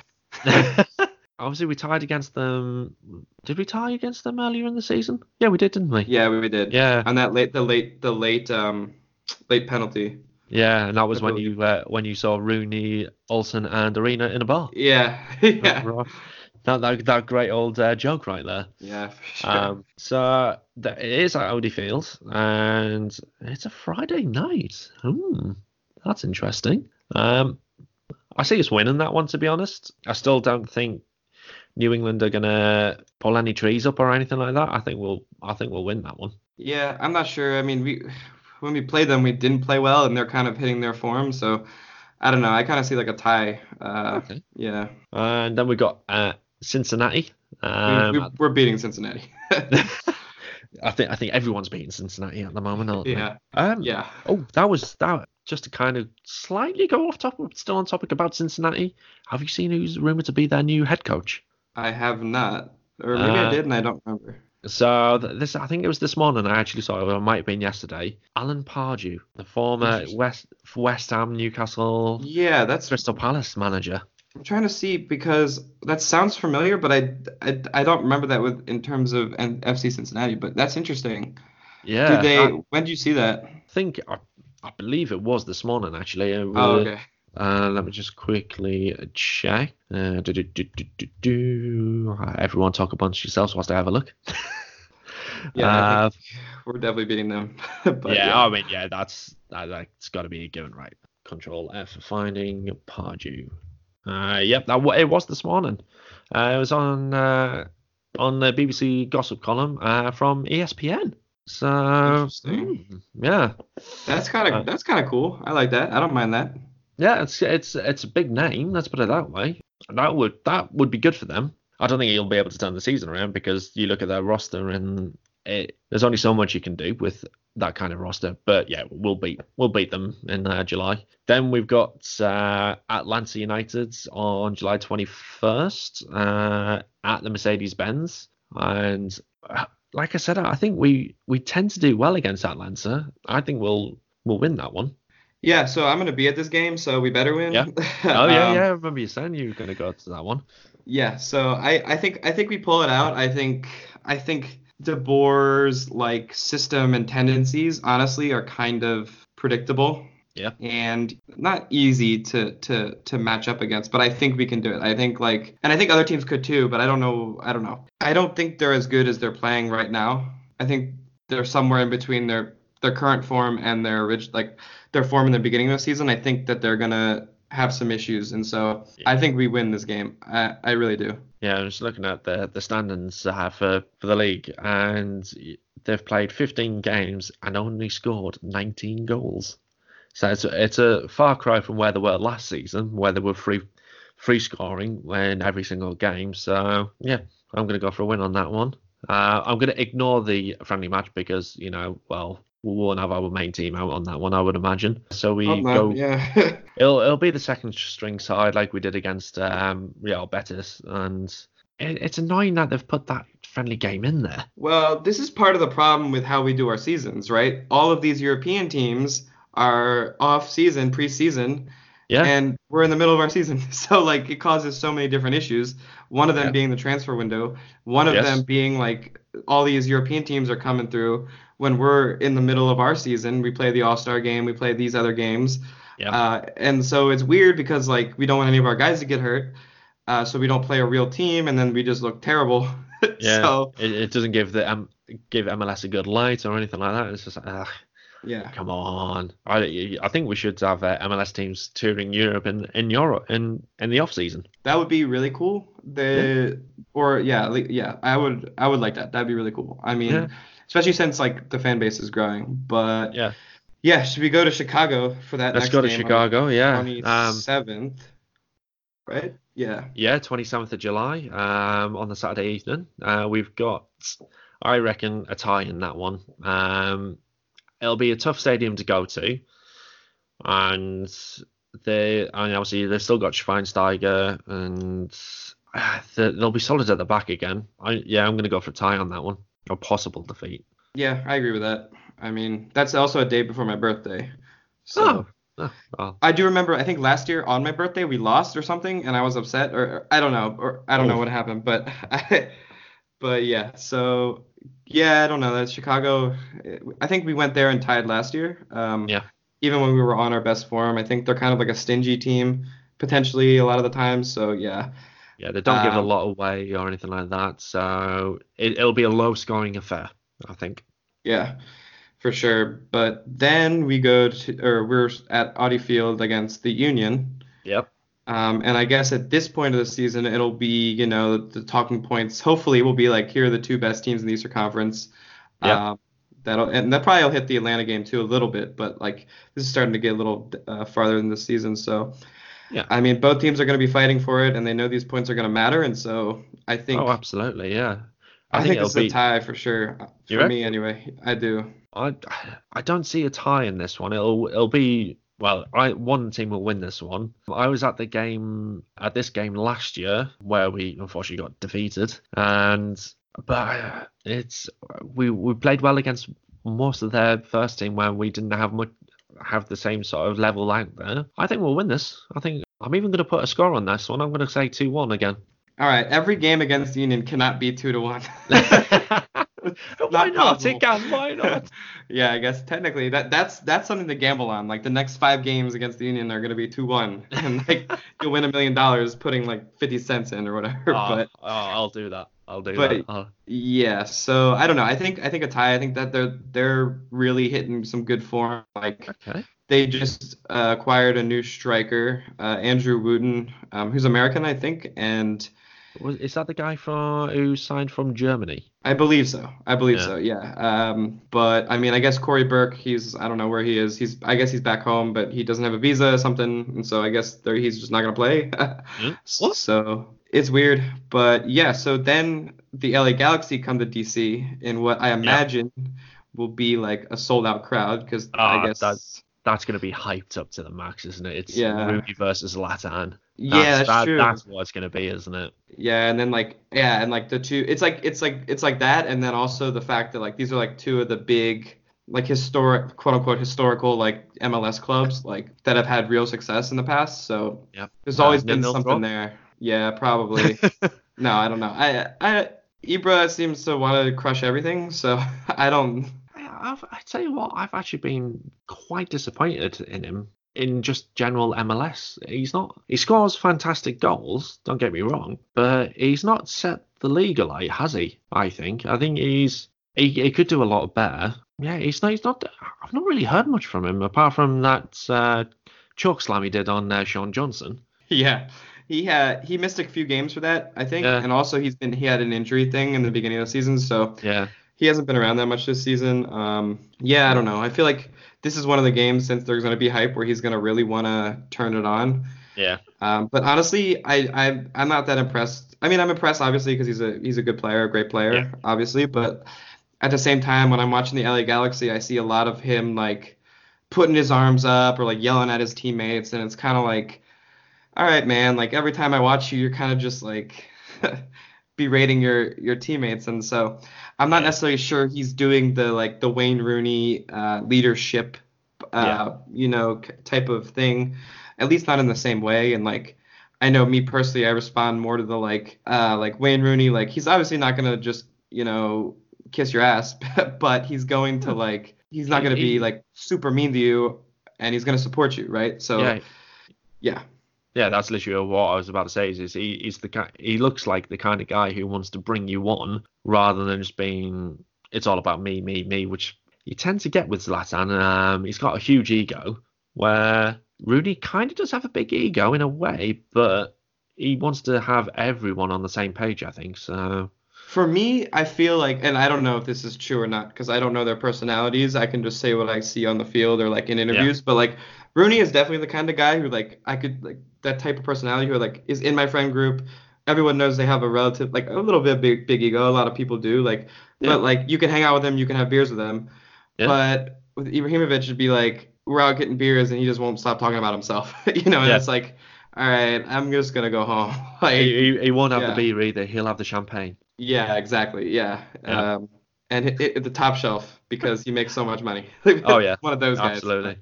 Obviously, we tied against them. Did we tie against them earlier in the season? Yeah, we did, didn't we? Yeah, we did. Yeah. On that late the late the late um late penalty. Yeah, and that was when you uh, when you saw Rooney, Olsen, and Arena in a bar. Yeah, yeah, That, that that great old uh, joke right there. yeah, for sure. Um, so that it is at Audi Field, and it's a Friday night. Hmm, that's interesting. Um, I see us winning that one. To be honest, I still don't think New England are gonna pull any trees up or anything like that. I think we'll I think we'll win that one. yeah, I'm not sure. I mean, we when we played them, we didn't play well, and they're kind of hitting their form. So I don't know. I kind of see like a tie. Uh, Okay. Yeah, And then we got uh, Cincinnati. Um, we, we're beating Cincinnati. I think I think everyone's beating Cincinnati at the moment, yeah, Um, yeah. Oh, that was that. Just to kind of slightly go off topic, but still on topic about Cincinnati. Have you seen who's rumored to be their new head coach? I have not, or maybe I Uh, did, and I don't remember. So this, I think it was this morning. I actually saw it. Or it might have been yesterday. Alan Pardew, the former West West Ham, Newcastle, Yeah, that's Crystal Palace manager. I'm trying to see because that sounds familiar, but I, I, I don't remember that with in terms of N- FC Cincinnati. But that's interesting. Yeah. Did they? I when did you see that? I think I, I believe it was this morning actually. Oh, okay. Uh, let me just quickly check. Uh, do, do, do, Everyone talk a amongst yourselves whilst I have a look. Yeah, Uh, we're definitely beating them. but yeah, I mean, yeah, that's that, that's got to be a given, right? Control F for finding Pardew. Uh, yep, that it was this morning. Uh, it was on uh, on the BBC gossip column uh, from ESPN. So mm, yeah, that's kind of that's kind of cool. I like that. I don't mind that. Yeah, it's it's it's a big name. Let's put it that way. That would that would be good for them. I don't think he'll be able to turn the season around because you look at their roster and it, there's only so much you can do with that kind of roster. But yeah, we'll beat we'll beat them in uh, July. Then we've got uh, Atlanta United on July 21st uh, at the Mercedes Benz, and uh, like I said, I think we we tend to do well against Atlanta. I think we'll we'll win that one. Yeah, so I'm gonna be at this game, so we better win. Yeah. Oh yeah, Um, yeah. I remember you saying you were going to go to that one. Yeah, so I, I think I think we pull it out. I think I think De Boer's like system and tendencies honestly are kind of predictable. Yeah. And not easy to to to match up against, but I think we can do it. I think like and I think other teams could too, but I don't know I don't know. I don't think they're as good as they're playing right now. I think they're somewhere in between their their current form and their original like their form in the beginning of the season. I think that they're gonna have some issues, and so Yeah. I think we win this game. I, I really do. Yeah, I'm just looking at the the standings uh, for for the league, and they've played 15 games and only scored 19 goals. So it's a, it's a far cry from where they were last season, where they were free free scoring in every single game. So yeah, I'm going to go for a win on that one. Uh, I'm going to ignore the friendly match because you know, well, we won't have our main team out on that one, I would imagine. So we Oh, go yeah. It'll it'll be the second string side like we did against um, Real Betis, and it, it's annoying that they've put that friendly game in there. well, this is part of the problem with how we do our seasons, right? All of these European teams are off season, preseason, Yeah, and we're in the middle of our season. So like it causes so many different issues. One of them Yeah. being the transfer window, one of Yes. them being like all these European teams are coming through when we're in the middle of our season. We play the All-Star game, we play these other games. Yeah. Uh, and so it's weird because like we don't want any of our guys to get hurt. Uh, so we don't play a real team and then we just look terrible. yeah. So it, it doesn't give the um, give MLS a good light or anything like that. It's just ugh, yeah. come on. I I think we should have uh, MLS teams touring Europe in in Europe in in the off season. That would be really cool. The or yeah, yeah, I would I would like that. That'd be really cool. I mean, Yeah. Especially since like the fan base is growing. But Yeah. yeah, should we go to Chicago for that Let's next go to Chicago. Yeah. the Um, 27th? right? Yeah. Yeah, 27th of July um, on the Saturday evening. Uh, we've got, I reckon, a tie in that one. Um, it'll be a tough stadium to go to. And they, I mean, obviously, they've still got Schweinsteiger and uh, they- they'll be solid at the back again. I, yeah, I'm going to go for a tie on that one. Or possible defeat. Yeah, I agree with that. I mean, that's also a day before my birthday. So Oh, oh well, I do remember, I think last year on my birthday we lost or something, and I was upset, or, or I don't know, or I don't know what happened, but I, but yeah, so yeah, I don't know. That Chicago, I think we went there and tied last year. Um, Yeah. Even when we were on our best form, I think they're kind of like a stingy team potentially a lot of the time. So yeah, yeah, they don't give a Um, lot away or anything like that. So it, it'll be a low scoring affair, I think. yeah, for sure. But then we go to, or we're at Audi Field against the Union. Yep. Um, and I guess at this point of the season, it'll be, you know, the talking points. Hopefully, will be like here are the two best teams in the Eastern Conference. Yeah. Um, that'll and that probably will hit the Atlanta game too a little bit, but like this is starting to get a little uh, farther in the season. So, Yeah. I mean, both teams are going to be fighting for it, and they know these points are going to matter. And so, I think Oh, absolutely, yeah. I, think, it'll it's a be. tie for sure. Uh, you For reckon? me, anyway, I do. I I don't see a tie in this one. It'll it'll be well. I one team will win this one. I was at the game at this game last year where we unfortunately got defeated, and but uh, it's we we played well against most of their first team where we didn't have much have the same sort of level out there. I think we'll win this. I think I'm even going to put a score on this one. I'm going to say 2 1 again. All right, every game against Union cannot be two to Why not? possible. It can. Why not? yeah, I guess technically that that's that's something to gamble on. Like the next five games against the Union are gonna be two one, and like you'll win a million dollars putting like fifty cents in or whatever. Oh, but oh, I'll do that. I'll do but that. I'll- yeah, so I don't know. I think I think a tie. I think that they're they're really hitting some good form. Like okay. they just uh, acquired a new striker, uh, Andrew Wooten, um, who's American, I think, and Was, is that the guy from who signed from Germany? I believe so. I believe Yeah. so. Yeah. Um, but I mean, I guess Cory Burke. He's I don't know where he is. He's I guess he's back home, but he doesn't have a visa or something, and so I guess there he's just not gonna play. What? so it's weird, but yeah. So then the LA Galaxy come to DC in what I imagine will be like a sold out crowd because Ah, I guess that's- That's going to be hyped up to the max, isn't it? It's Yeah. Ruby versus Zlatan. Yeah, that's that- true. That's what it's going to be, isn't it? Yeah, and then like yeah, and like the two it's like it's like it's like that and then also the fact that like these are like two of the big like historic quote unquote historical like MLS clubs like that have had real success in the past. So Yep. there's Uh, always been something there. Yeah, probably. no, I don't know. I I Ibra seems to want to crush everything, so I don't I, I've, I tell you what, I've actually been quite disappointed in him in just general MLS. He's not. He scores fantastic goals. Don't get me wrong, but he's not set the league alight, has he? I think. I think he's. He, he could do a lot better. Yeah, he's not. He's not. I've not really heard much from him apart from that uh, choke slam he did on uh, Sean Johnson. Yeah, he had he missed a few games for that, I think, Yeah. and also he's been he had an injury thing in the beginning of the season, so Yeah. he hasn't been around that much this season. Um, yeah, I don't know. I feel like this is one of the games since there's going to be hype where he's going to really want to turn it on. Yeah. Um, but honestly, I, I I'm not that impressed. I mean, I'm impressed obviously because he's a he's a good player, a great player, Yeah. obviously. But at the same time, when I'm watching the LA Galaxy, I see a lot of him like putting his arms up or like yelling at his teammates, and it's kind of like, all right, man. Like every time I watch you, you're kind of just like berating your your teammates, and so I'm not Yeah. necessarily sure he's doing the like the Wayne Rooney uh, leadership, uh, Yeah. you know, type of thing. At least not in the same way. And like, I know me personally, I respond more to the like, uh, like Wayne Rooney. Like he's obviously not gonna just you know kiss your ass, but he's going to like he's not gonna be like super mean to you, and he's gonna support you, right? So yeah. yeah, Yeah, that's literally what I was about to say. Is, is he, he's the he looks like the kind of guy who wants to bring you on rather than just being it's all about me, me, me, which you tend to get with Zlatan. Um, he's got a huge ego where Rooney kind of does have a big ego in a way, but he wants to have everyone on the same page. I think so. For me, I feel like, and I don't know if this is true or not because I don't know their personalities. I can just say what I see on the field or like in interviews. But like Rooney is definitely the kind of guy who like I could like that type of personality who like is in my friend group. Everyone knows they have a relative like a little bit big big ego. A lot of people do like, Yeah. but like you can hang out with them, you can have beers with them. Yeah. But with Ibrahimovic, it'd be like we're out getting beers and he just won't stop talking about himself. you know, and Yeah. it's like, all right, I'm just gonna go home. like, He, he, won't have the beer either. He'll have the champagne. yeah, exactly. Yeah. Yeah. Um, and it, it, the top shelf because he makes so much money. Oh, yeah. One of those guys. Absolutely.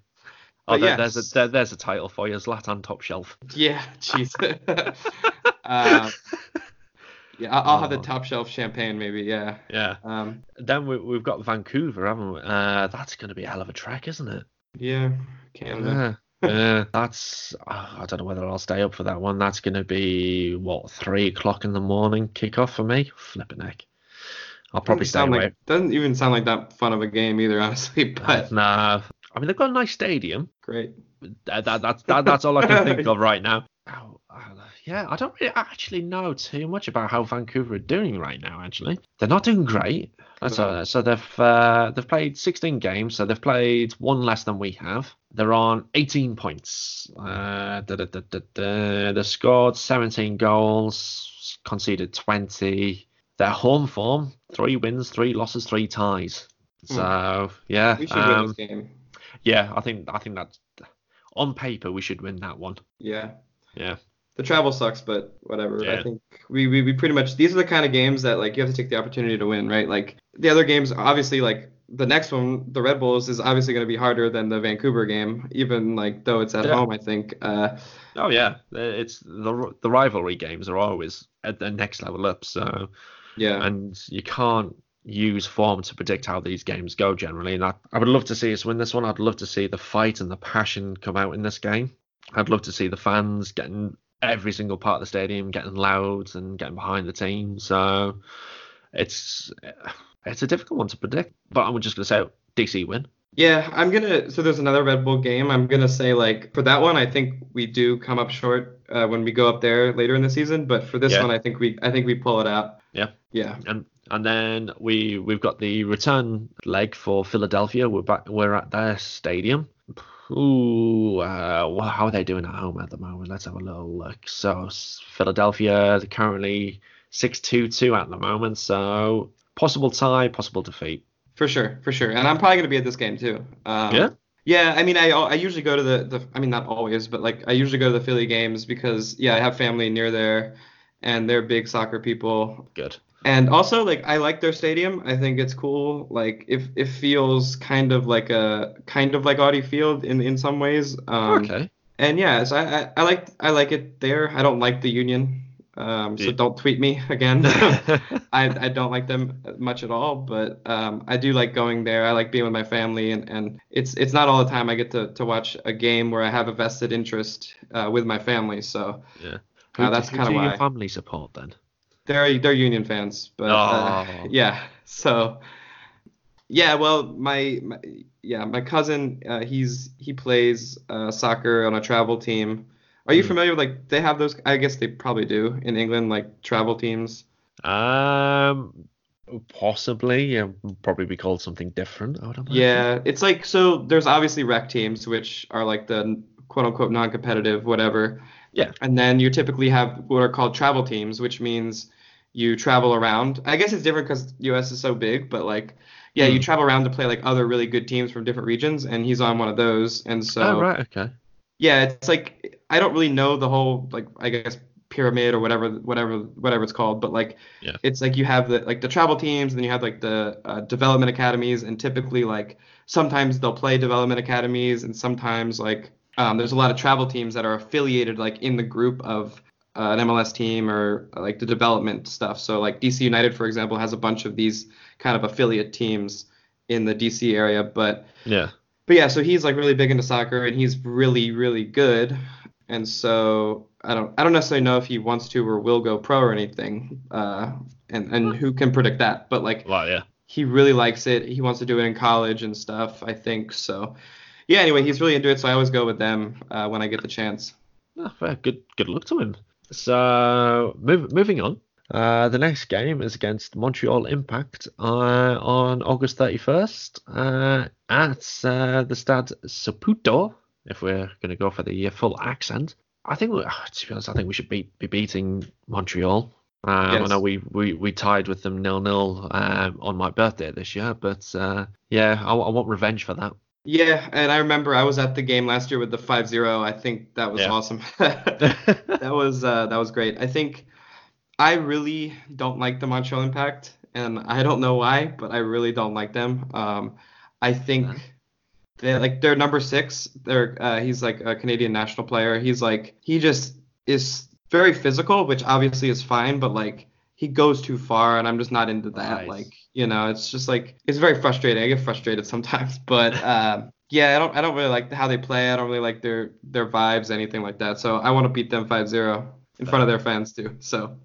Oh, there, yes. there's a there, there's a title for you, Zlatan Top Shelf. Yeah. Jeez. um, yeah, I'll, I'll have the Oh. top shelf champagne maybe. Yeah. Yeah. Um, Then we, we've got Vancouver, haven't we? Uh, that's going to be a hell of a trek, isn't it? yeah. Canada. Yeah. yeah, that's. oh, I don't know whether I'll stay up for that one. That's going to be what three o'clock in the morning kickoff for me. Flipping heck. I'll probably doesn't stay sound away. like doesn't even sound like that fun of a game either, honestly. But nah, I mean they've got a nice stadium. great. That, that, that's that, that's all I can think of right now. Oh, yeah, I don't really actually know too much about how Vancouver are doing right now. Actually, they're not doing great. That's No. so they've uh, they've played 16 games, so they've played one less than we have. They're on 18 points. Uh, da, da, da, da, da. They scored 17 goals, conceded 20. Their home form: three wins, three losses, three ties. So yeah, Hmm. We should win um, this game. Yeah, I think I think that's on paper we should win that one. Yeah. Yeah. The travel sucks, but whatever. I think we, we, we pretty much these are the kind of games that like you have to take the opportunity to win, right? Like the other games, obviously, like the next one, the Red Bulls, is obviously going to be harder than the Vancouver game, even like though it's at Yeah. home. I think. Uh, Oh yeah, it's the the rivalry games are always at the next level up. So yeah. and you can't use form to predict how these games go generally. And I, I would love to see us win this one. I'd love to see the fight and the passion come out in this game. I'd love to see the fans getting every single part of the stadium getting loud and getting behind the team. So it's it's a difficult one to predict. But I'm just gonna say DC win. Yeah, I'm gonna. So there's another Red Bull game. I'm gonna say like for that one, I think we do come up short uh, when we go up there later in the season. But for this Yeah. one, I think we I think we pull it out. Yeah. Yeah. And and then we we've got the return leg for Philadelphia. We're back. We're at their stadium. Ooh, uh, how are they doing at home at the moment? Let's have a little look. So Philadelphia they're currently six two two at the moment. So possible tie, possible defeat. For sure, for sure. And I'm probably gonna be at this game too. Um, Yeah? Yeah, I mean, I I usually go to the the. I mean, not always, but like I usually go to the Philly games because yeah, I have family near there, and they're big soccer people. Good. And also, like, I like their stadium. I think it's cool. Like, if it feels kind of like a kind of like Audi Field in in some ways. Um, okay. And yeah, so I, I I like I like it there. I don't like the Union. Um, so don't tweet me again. I, I don't like them much at all, but um, I do like going there. I like being with my family, and, and it's it's not all the time I get to, to watch a game where I have a vested interest uh, with my family. So yeah. Uh, that's kinda do why. your family support then? They're they're Union fans, but uh, Oh. yeah. So yeah, well, my, my yeah my cousin uh, he's he plays uh, soccer on a travel team. Are you Hmm. familiar with like they have those? I guess they probably do in England, like travel teams. Um, possibly. Yeah, probably be called something different. I would imagine. Yeah, it's like so. There's obviously rec teams, which are like the quote unquote non-competitive, whatever. Yeah. And then you typically have what are called travel teams, which means you travel around. I guess it's different because U.S. is so big, but like, yeah, you Hmm. travel around to play like other really good teams from different regions, and he's on one of those. And so Oh right. Okay. yeah, it's like I don't really know the whole like I guess pyramid or whatever whatever whatever it's called, but like Yeah. it's like you have the like the travel teams, and then you have like the uh, development academies, and typically like sometimes they'll play development academies, and sometimes like um, there's a lot of travel teams that are affiliated like in the group of uh, an MLS team or uh, like the development stuff. So like DC United, for example, has a bunch of these kind of affiliate teams in the DC area, but Yeah. but yeah, so he's like really big into soccer and he's really really good. And so I don't I don't necessarily know if he wants to or will go pro or anything. Uh, and and who can predict that? But like Well, yeah. he really likes it. He wants to do it in college and stuff. I think so. Yeah. Anyway, he's really into it, so I always go with them uh, when I get the chance. Oh, fair. Good. Good luck to him. So, move, moving on. Uh, the next game is against Montreal Impact uh, on August 31st uh, at uh, the Stade Saputo. If we're going to go for the uh, full accent, I think we, to be honest, I think we should beat, be beating Montreal. Um, I know we, we, we tied with them nil nil um, on my birthday this year, but uh, yeah, I, I want revenge for that. Yeah, and I remember I was at the game last year with the 5-0. I think that was Yeah. awesome. that was uh, that was great. I think I really don't like the Montreal Impact, and I don't know why, but I really don't like them. Um, I think they're like they're number six. They're uh, he's like a Canadian national player. He's like he just is very physical, which obviously is fine, but like he goes too far, and I'm just not into that. Right. Like you know, it's just like it's very frustrating. I get frustrated sometimes, but. Um, yeah, I don't I don't really like how they play. I don't really like their their vibes, anything like that. So I want to beat them 5-0 in front of their fans too. So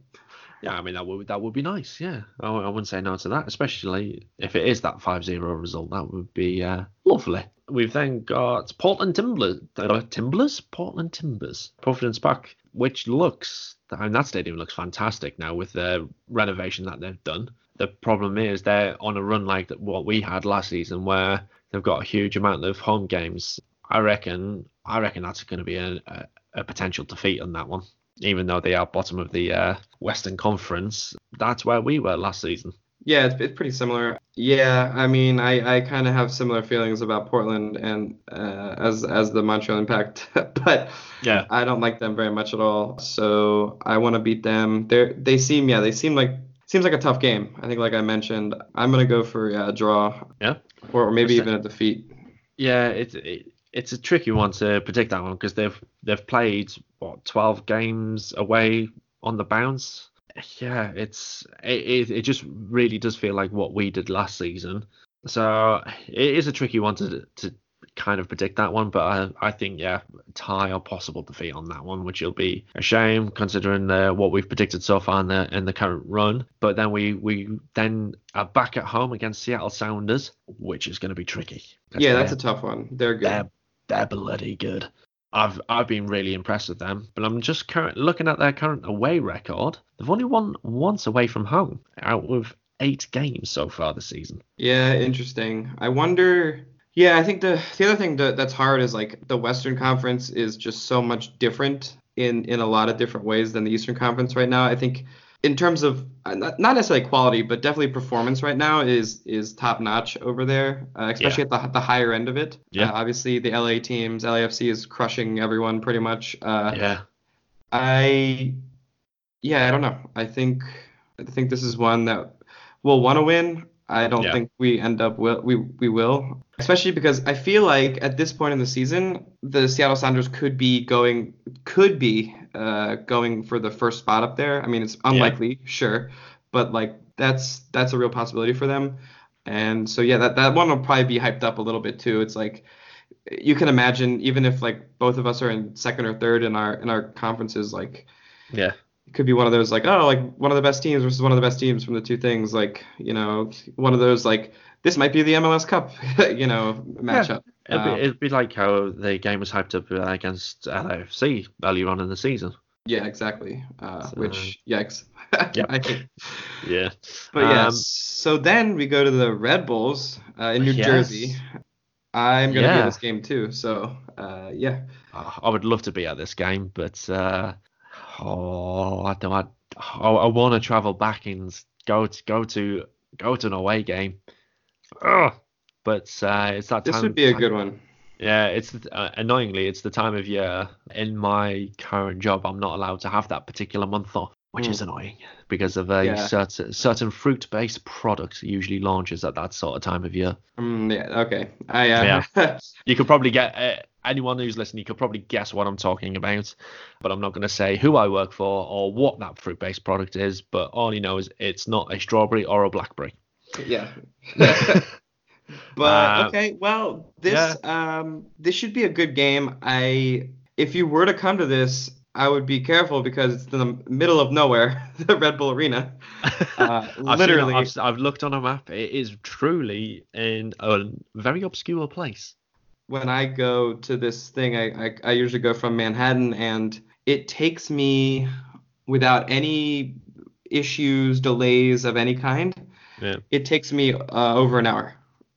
Yeah, I mean that would that would be nice. Yeah, I, I wouldn't say no to that, especially if it is that 5-0 result. That would be uh, lovely. We've then got Portland Timbers, uh, Timbers, Portland Timbers, Providence Park, which looks I mean, that stadium looks fantastic now with the renovation that they've done. The problem is they're on a run like what we had last season, where they've got a huge amount of home games. I reckon I reckon that's going to be a, a, a potential defeat on that one even though they are bottom of the uh, Western Conference, that's where we were last season. yeah, it's, it's pretty similar. Yeah, I mean, I, I kind of have similar feelings about Portland and uh, as as the Montreal Impact, but Yeah. I don't like them very much at all. So I want to beat them. They they seem yeah they seem like seems like a tough game. I think like I mentioned, I'm gonna go for yeah, a draw. Yeah. or maybe even a defeat. Yeah, it's it, it's a tricky one to predict that one because they've they've played what 12 games away on the bounce. Yeah, it's it, it just really does feel like what we did last season. So it is a tricky one to to kind of predict that one, but I, I think yeah, tie or possible defeat on that one, which will be a shame considering uh, what we've predicted so far in the in the current run. But then we we then are back at home against Seattle Sounders, which is going to be tricky. Yeah, that's a tough one. They're good. They're, they're bloody good. I've I've been really impressed with them, but I'm just current looking at their current away record. They've only won once away from home out of eight games so far this season. Yeah, interesting. I wonder. Yeah, I think the the other thing that, that's hard is like the Western Conference is just so much different in in a lot of different ways than the Eastern Conference right now. I think in terms of uh, not necessarily quality, but definitely performance right now is is top notch over there, uh, especially yeah. at the the higher end of it. Yeah. Uh, obviously, the LA teams, LAFC is crushing everyone pretty much. Uh, yeah. I, yeah, I don't know. I think I think this is one that we'll want to win. I don't yeah. think we end up will we we will, especially because I feel like at this point in the season, the Seattle Sounders could be going could be uh, going for the first spot up there. I mean, it's unlikely, yeah. sure, but like that's that's a real possibility for them. And so yeah, that that one will probably be hyped up a little bit too. It's like you can imagine even if like both of us are in second or third in our in our conferences, like yeah, could be one of those like oh like one of the best teams versus one of the best teams from the two things like you know one of those like this might be the MLS Cup you know matchup. Yeah. It'd, um, be, it'd be like how the game was hyped up uh, against LAFC earlier on in the season. Yeah, exactly. Uh, so, which yikes. yeah. Yeah. But yeah. Um, so then we go to the Red Bulls uh, in New yes. Jersey. I'm gonna yeah. be at this game too. So uh, yeah. I would love to be at this game, but uh, oh, I don't. I, I want to travel back and go to go to go to an away game. Ugh. But uh, it's that this time. Would be a good one. Yeah, it's uh, annoyingly it's the time of year in my current job I'm not allowed to have that particular month off, which mm. is annoying because of a yeah. certain certain fruit-based product usually launches at that sort of time of year. Mm, yeah, okay. I, uh... yeah. you could probably get uh, anyone who's listening, you could probably guess what I'm talking about, but I'm not going to say who I work for or what that fruit based product is. But all you know is it's not a strawberry or a blackberry. Yeah. but uh, okay, well, this yeah. um this should be a good game. I if you were to come to this, I would be careful because it's in the middle of nowhere, the Red Bull Arena. Uh, I've literally, I've, I've, looked on a map. It is truly in a very obscure place when I go to this thing, I, I, I usually go from Manhattan, and it takes me without any issues, delays of any kind. Yeah. It takes me uh, over an hour.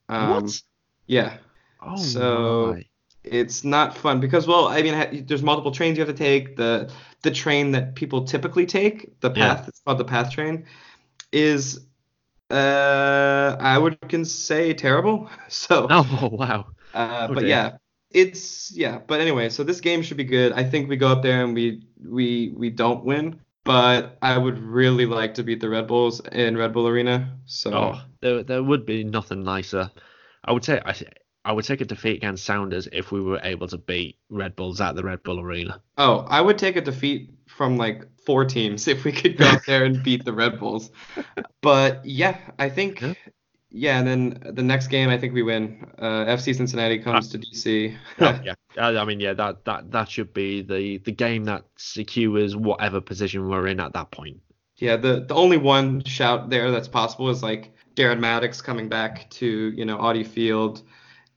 Um, what? Yeah. Oh so my. It's not fun because well, I mean, there's multiple trains you have to take. The the train that people typically take, the path, yeah. it's called the path train, is uh I would can say terrible. So. Oh wow. Uh, But yeah, it's yeah. But anyway, so this game should be good. I think we go up there and we we we don't win, but I would really like to beat the Red Bulls in Red Bull Arena. So oh, there there would be nothing nicer. I would say I I would take a defeat against Sounders if we were able to beat Red Bulls at the Red Bull Arena. Oh, I would take a defeat from like four teams if we could go up there and beat the Red Bulls. But yeah, I think yeah. Yeah, and then the next game, I think we win. Uh, FC Cincinnati comes uh, to DC. oh, yeah, I mean, yeah, that, that that should be the the game that secures whatever position we're in at that point. Yeah, the the only one shout there that's possible is like Darren Mattocks coming back to you know Audi Field,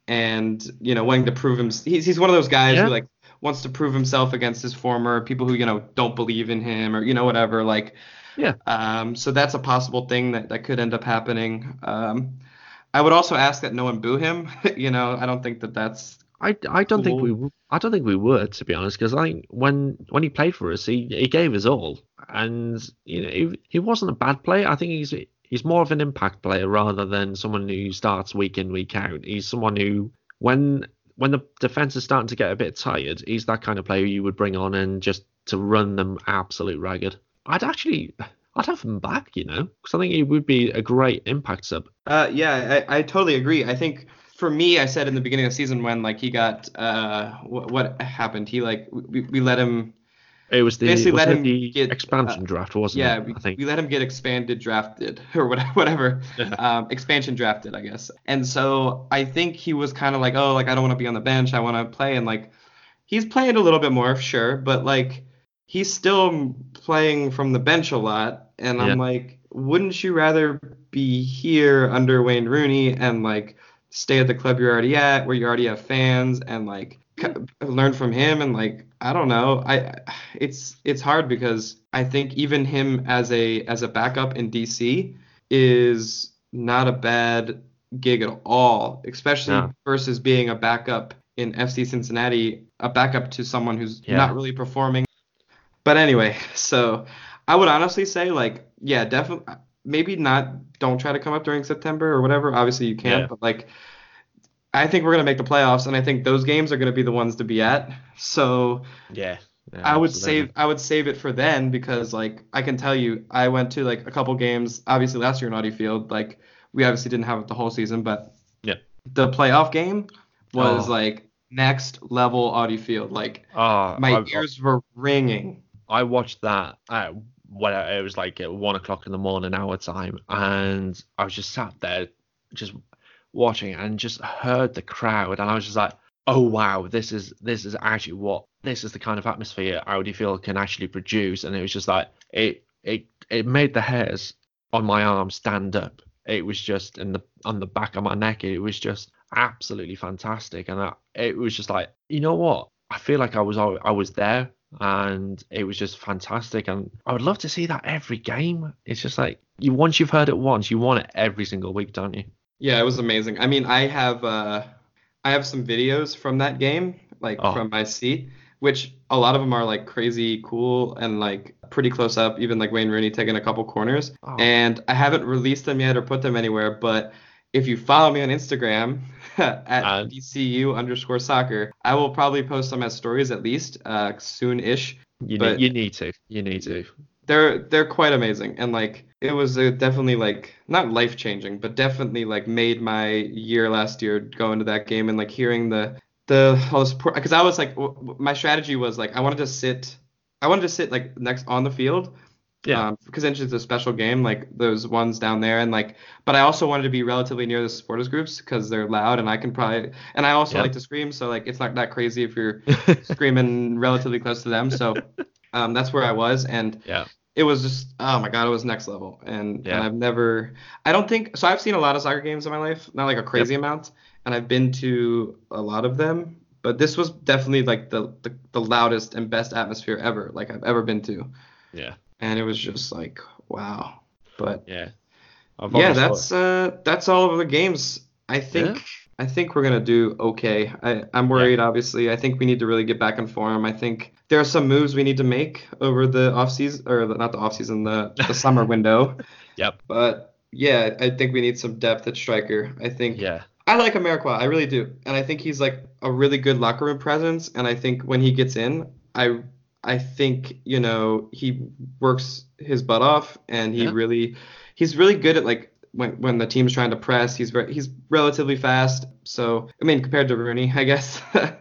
and you know wanting to prove him. He's he's one of those guys yeah. who like wants to prove himself against his former people who you know don't believe in him or you know whatever like yeah. Um, so that's a possible thing that, that could end up happening. Um, I would also ask that no one boo him. you know, I don't think that that's. I, I don't cool. think we I don't think we would to be honest because I think when when he played for us he, he gave us all and you know he, he wasn't a bad player I think he's he's more of an impact player rather than someone who starts week in week out he's someone who when when the defense is starting to get a bit tired he's that kind of player you would bring on and just to run them absolute ragged I'd actually, I'd have him back, you know, because I think he would be a great impact sub. Uh, yeah, I, I totally agree. I think for me, I said in the beginning of the season when like he got uh, what, what happened? He like we, we let him. It was the, Basically let him the get, expansion uh, draft, wasn't Yeah, it? we, I think. we let him get expanded drafted or what- whatever, Yeah. um, expansion drafted, I guess. And so I think he was kind of like, oh, like I don't want to be on the bench, I want to play, and like he's playing a little bit more, sure, but like he's still playing from the bench a lot, and I'm Yeah. like, wouldn't you rather be here under Wayne Rooney and like stay at the club you're already at, where you already have fans, and like learn from him and like I don't know. I it's it's hard because I think even him as a as a backup in DC is not a bad gig at all, especially No. versus being a backup in FC Cincinnati, a backup to someone who's Yeah. not really performing. But anyway, so I would honestly say like yeah, definitely maybe not don't try to come up during September or whatever. Obviously you can't, Yeah. but like I think we're gonna make the playoffs, and I think those games are gonna be the ones to be at. So Yeah. yeah, I would absolutely. save I would save it for then because like I can tell you I went to like a couple games obviously last year in Audi Field like we obviously didn't have it the whole season but Yeah. the playoff game was Oh. like next level Audi Field like Ah, my I've- ears were ringing I watched that at when it was like at one o'clock in the morning our time, and I was just sat there just watching and just heard the crowd, and I was just like, oh wow, this is this is actually what this is the kind of atmosphere Audi Field can actually produce, and it was just like it it it made the hairs on my arm stand up. It was just in the on the back of my neck. It was just absolutely fantastic, and I, it was just like, you know what? I feel like I was I was there, and it was just fantastic. And I would love to see that every game. It's just like you once you've heard it once, you want it every single week, don't you? Yeah it was amazing I mean I have uh I have some videos from that game like Oh. from my seat which a lot of them are like crazy cool and like pretty close up even like Wayne Rooney taking a couple corners Oh. and I haven't released them yet or put them anywhere. But if you follow me on Instagram at Uh, DCU underscore soccer, I will probably post them as stories at least uh, soon-ish. You But- need, you need to, you need to. They're they're quite amazing and like it was uh definitely like not life changing, but definitely like made my year last year going to that game and like hearing the the all the support because I was like w- my strategy was like I wanted to sit I wanted to sit like next on the field Yeah. um, because it's a special game, like those ones down there, and like, but I also wanted to be relatively near the supporters groups because they're loud, and I can probably, and I also Yeah. like to scream, so like it's not that crazy if you're screaming relatively close to them. So, um, that's where I was, and yeah. It was just, oh my god, it was next level, and Yeah. and I've never, I don't think, so I've seen a lot of soccer games in my life, not like a crazy amount, and I've been to a lot of them. But this was definitely like the, the the loudest and best atmosphere ever, like I've ever been to Yeah. and it was just like wow but Yeah. I've yeah thought- that's uh that's all of the games i think Yeah. I think we're gonna do okay i i'm worried obviously i think we need to really get back in form i think there are some moves we need to make over the off season or the, not the off season the the summer window Yep. but yeah i think we need some depth at striker i think Yeah. I like Amarikwa, I really do, and I think he's like a really good locker room presence. And I think when he gets in, I I think you know he works his butt off, and he Yeah. really he's really good at like when when the team's trying to press. He's very he's relatively fast. So I mean, compared to Rooney, I guess.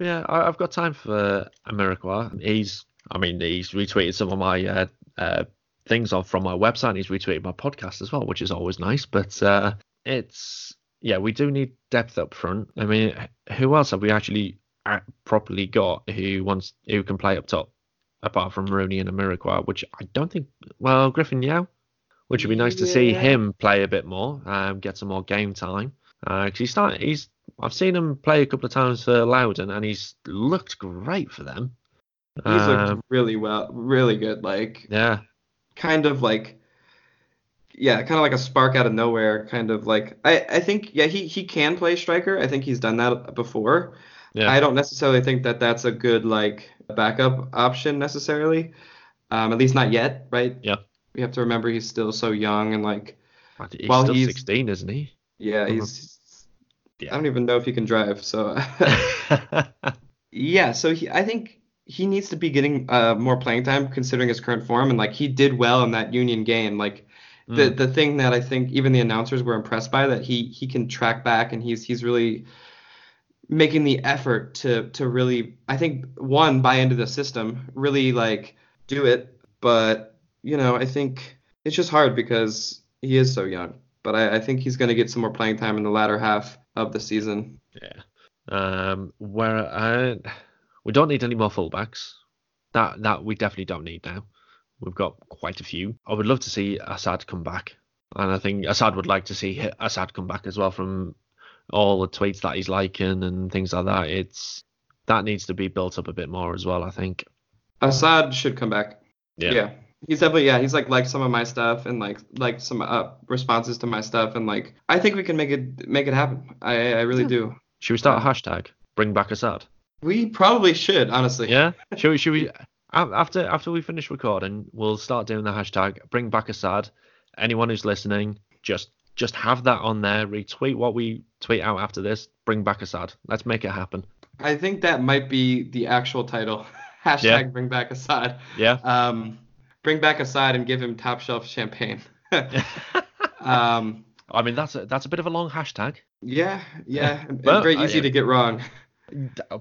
Yeah, I, I've got time for Amarikwa. He's, I mean, he's retweeted some of my uh, uh, things off from my website. He's retweeted my podcast as well, which is always nice. But uh, it's yeah, we do need depth up front. I mean, who else have we actually uh, properly got who wants who can play up top apart from Rooney and Amarikwa, which I don't think. Well, Griffin Yow, which would be nice to see him play a bit more, um, get some more game time. Because he's starting, he's I've seen him play a couple of times for Loudoun, and he's looked great for them. he's Um, looked really well, really good. Like yeah, kind of like yeah, kind of like a spark out of nowhere, kind of like I, I think yeah he he can play striker. I think he's done that before. yeah, I don't necessarily think that that's a good like backup option necessarily. Um, at least not yet, right? Yeah. We have to remember he's still so young and like he's while still he's- 16, isn't he? yeah, Mhm. he's Yeah. I don't even know if he can drive. So yeah, so he I think he needs to be getting uh, more playing time considering his current form and like he did well in that Union game. Like the Mm. the thing that I think even the announcers were impressed by that he he can track back and he's he's really making the effort to to really I think one buy into the system, really like do it, but you know, I think it's just hard because he is so young. But I, I think he's going to get some more playing time in the latter half of the season. Yeah. Um, where uh, we don't need any more fullbacks. That that we definitely don't need now. We've got quite a few. I would love to see Asad come back, and I think Asad would like to see Asad come back as well from all the tweets that he's liking and things like that. It's that needs to be built up a bit more as well. I think. Asad should come back. Yeah. Yeah. He's definitely yeah, he's like liked some of my stuff and like like some uh, responses to my stuff and like I think we can make it make it happen. I I really Yeah. do. Should we start a hashtag? Bring back Asad. We probably should, honestly. Yeah. should we? Should we? After after we finish recording, we'll start doing the hashtag Bring Back Asad. Anyone who's listening, just just have that on there. Retweet what we tweet out after this. Bring back Asad. Let's make it happen. I think that might be the actual title. Hashtag Yeah. bring back Asad. Yeah. Um, bring back Asad and give him top shelf champagne. um, I mean that's a, that's a bit of a long hashtag. yeah, yeah, Well, very easy to get wrong.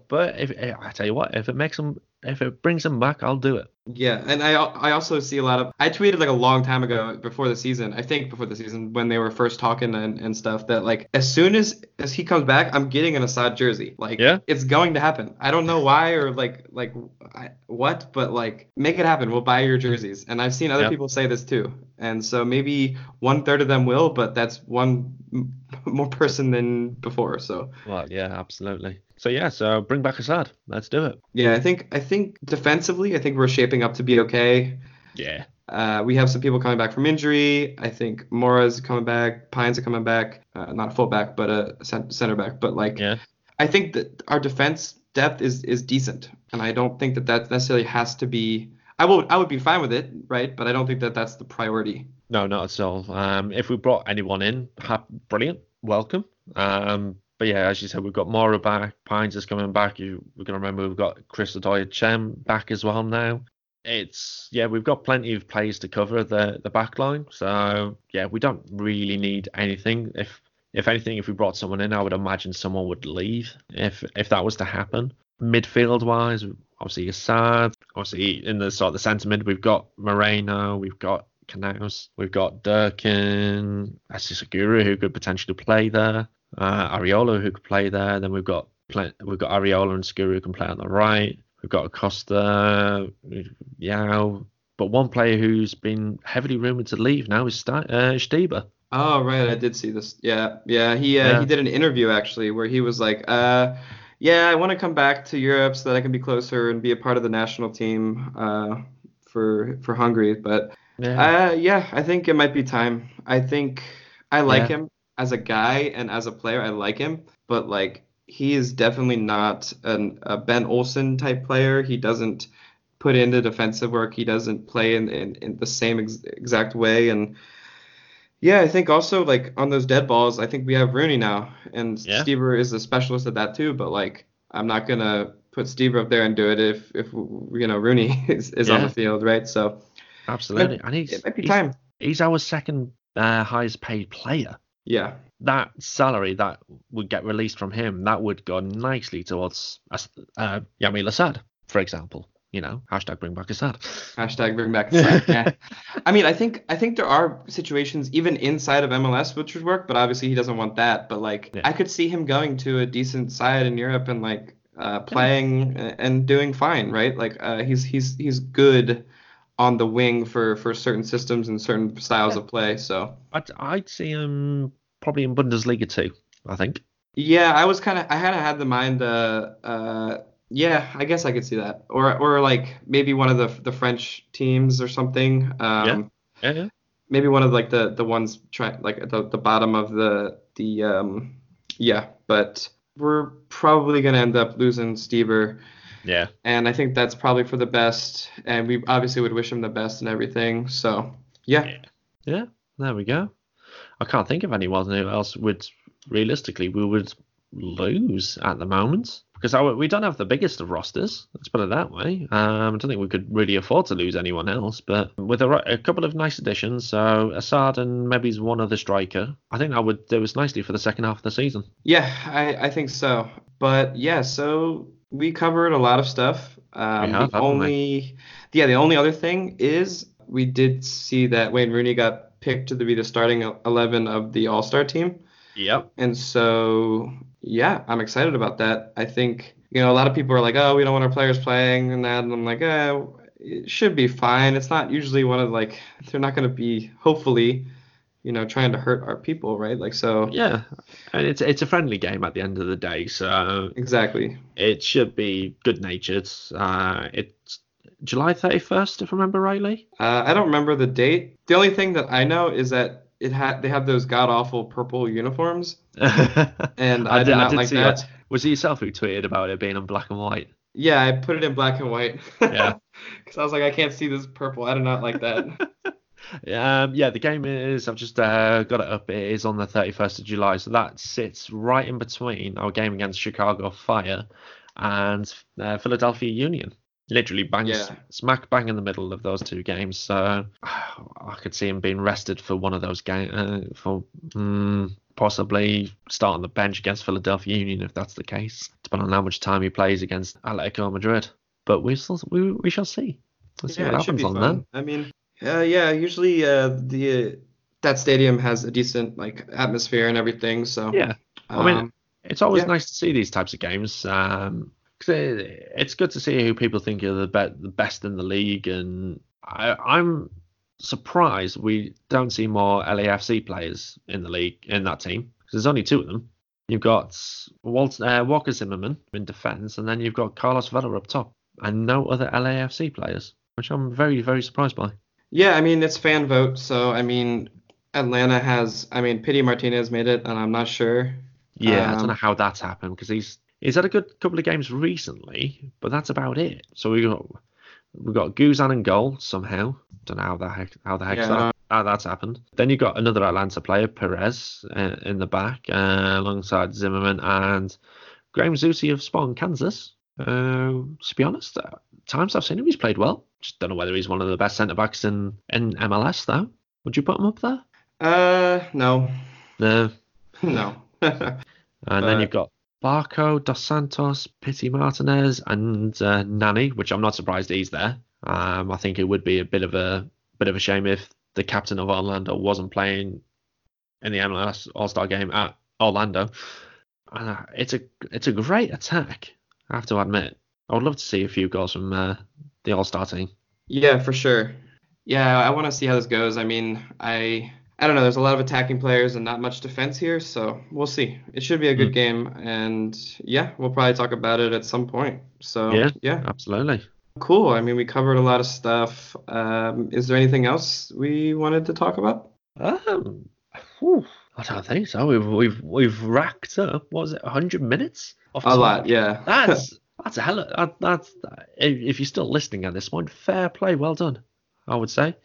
But if I tell you what, if it makes them, if it brings him back, I'll do it. Yeah, and I I also see a lot of I tweeted like a long time ago before the season, I think before the season when they were first talking and, and stuff that like as soon as as he comes back, I'm getting an Asad jersey. Like Yeah. it's going to happen. I don't know why or like like I, what, but like make it happen. We'll buy your jerseys. And I've seen other people say this too. And so maybe one third of them will, but that's one more person than before. So Well, yeah, absolutely. So yeah, so bring back Asad. Let's do it. yeah, I think I think defensively, I think we're shaping up to be okay. Yeah. Uh, we have some people coming back from injury. I think Mora's coming back. Pines are coming back. Uh, not a fullback, but a center back. But like, Yeah. I think that our defense depth is is decent, and I don't think that that necessarily has to be. I will I would be fine with it, right? But I don't think that that's the priority. No, not at all. Um, if we brought anyone in, ha- brilliant, welcome. Um, but yeah, as you said, we've got Mora back, Pines is coming back. You, we're gonna remember we've got Chris Odoi-Atsem back as well now. It's yeah, we've got plenty of players to cover the the back line. So yeah, we don't really need anything. If if anything, if we brought someone in, I would imagine someone would leave if if that was to happen. Midfield wise, obviously Asad. Obviously in the sort of the centre mid, we've got Moreno, we've got Canouse, we've got Durkin, Asisaguru who could potentially play there, uh, Arriola who could play there. Then we've got play, we've got Arriola and Segura who can play on the right. We've got Acosta, Yow. But one player who's been heavily rumoured to leave now is Sti- uh, Stieber. Oh right, I did see this. Yeah, yeah. He uh, Yeah. he did an interview actually where he was like, uh, yeah, I want to come back to Europe so that I can be closer and be a part of the national team uh, for for Hungary. But Yeah. Uh, yeah, I think it might be time. I think I like Yeah. him as a guy and as a player. I like him, but like he is definitely not an, a Ben Olsen type player. He doesn't put into defensive work. He doesn't play in, in, in the same ex- exact way. And yeah, I think also like on those dead balls, I think we have Rooney now, and Yeah. Stieber is a specialist at that too. But like, I'm not gonna put Stieber up there and do it if if you know Rooney is, is on the field, right? So Absolutely. And he's, it might be he's, time. he's our second uh, highest paid player. Yeah. that salary that would get released from him, that would go nicely towards uh, Yamil Asad, for example. You know, hashtag bring back Asad. Hashtag bring back side. yeah. I mean, I think I think there are situations even inside of MLS which would work, but obviously he doesn't want that. But like, Yeah. I could see him going to a decent side in Europe and like uh, playing a- and doing fine, right? Like, uh, he's he's he's good on the wing for for certain systems and certain styles Yeah. of play. So I'd, I'd see him probably in Bundesliga too, I think. yeah, I was kind of I kind of had the mind. Uh, uh, yeah, I guess I could see that, or or like maybe one of the the French teams or something. Um, Yeah, yeah. maybe one of like the the ones try like at the, the bottom of the the um yeah but we're probably gonna end up losing Stieber Yeah. and I think that's probably for the best and we obviously would wish him the best and everything so yeah Yeah, there we go. I can't think of anyone who else would realistically we would lose at the moment. Because our, we don't have the biggest of rosters. Let's put it that way. Um, I don't think we could really afford to lose anyone else. But with a, a couple of nice additions, so Asad and maybe one other striker, I think that would do us nicely for the second half of the season. Yeah, I, I think so. But yeah, so we covered a lot of stuff. Um, have, the haven't we? only, yeah, the only other thing is we did see that Wayne Rooney got picked to be the starting 11 of the All Star team. Yep. And so, yeah, I'm excited about that. I think, you know, a lot of people are like, oh, we don't want our players playing and that. And I'm like, eh, it should be fine. It's not usually one of like, they're not going to be, hopefully, you know, trying to hurt our people, right? Like, so, Yeah, and it's it's a friendly game at the end of the day, so exactly. it should be good natured. Uh, it's July 31st, if I remember rightly. Uh, I don't remember the date. The only thing that I know is that it had they have those god awful purple uniforms, and I, did, not like see that. that. Was it yourself who tweeted about it being in black and white? Yeah, I put it in black and white. Yeah. Because I was like, I can't see this purple. I do not like that. Um, yeah, the game is. I've just uh, got it up. It is on the 31st of July, so that sits right in between our game against Chicago Fire and uh, Philadelphia Union. Literally bangs Yeah. smack bang in the middle of those two games. So I could see him being rested for one of those games, uh, for mm, possibly start on the bench against Philadelphia Union if that's the case, depending on how much time he plays against Atletico Madrid. But we still we, we shall see. Let's see what happens on fun. that. I mean, uh, yeah, usually uh, the uh, that stadium has a decent like atmosphere and everything. So Yeah. I mean, um, It's always Yeah. nice to see these types of games. Um 'cause it, it's good to see who people think are the, be- the best in the league, and I, I'm surprised we don't see more LAFC players in the league in that team because there's only two of them. You've got Walt, uh, Walker Zimmerman in defence, and then you've got Carlos Vela up top, and no other LAFC players, which I'm very very surprised by. yeah, I mean it's fan vote. So I mean, Atlanta has. I mean, Pity Martinez made it, and I'm not sure. Yeah, I Um, don't know how that's happened because he's he's had a good couple of games recently, but that's about it. So we got we got Guzan and goal somehow. Don't know how the heck how the heck Yeah, that how that's happened. Then you've got another Atlanta player, Pirez, uh, in the back uh, alongside Zimmerman and Graham Zusi of Spawn, Kansas. Uh, to be honest, uh, times I've seen him, he's played well. Just don't know whether he's one of the best centre backs in in MLS though. Would you put him up there? Uh, no, No. no. And then you've got Barco, Dos Santos, Pity Martinez, and uh, Nani, which I'm not surprised he's there. Um, I think it would be a bit of a bit of a shame if the captain of Orlando wasn't playing in the MLS All Star game at Orlando. Uh, it's a it's a great attack. I have to admit. I would love to see a few goals from uh, the All Star team. Yeah, for sure. Yeah, I want to see how this goes. I mean, I I don't know. There's a lot of attacking players and not much defense here, so we'll see. It should be a good Mm. game, and yeah, we'll probably talk about it at some point. So Yeah. yeah, Absolutely. cool. I mean, we covered a lot of stuff. Um, is there anything else we wanted to talk about? Um, whew, I don't think so. We've we've we've racked up. What was it? 100 minutes? A top? lot, yeah. That's that's a hell of that, that's if you're still listening at this point, fair play, well done. I would say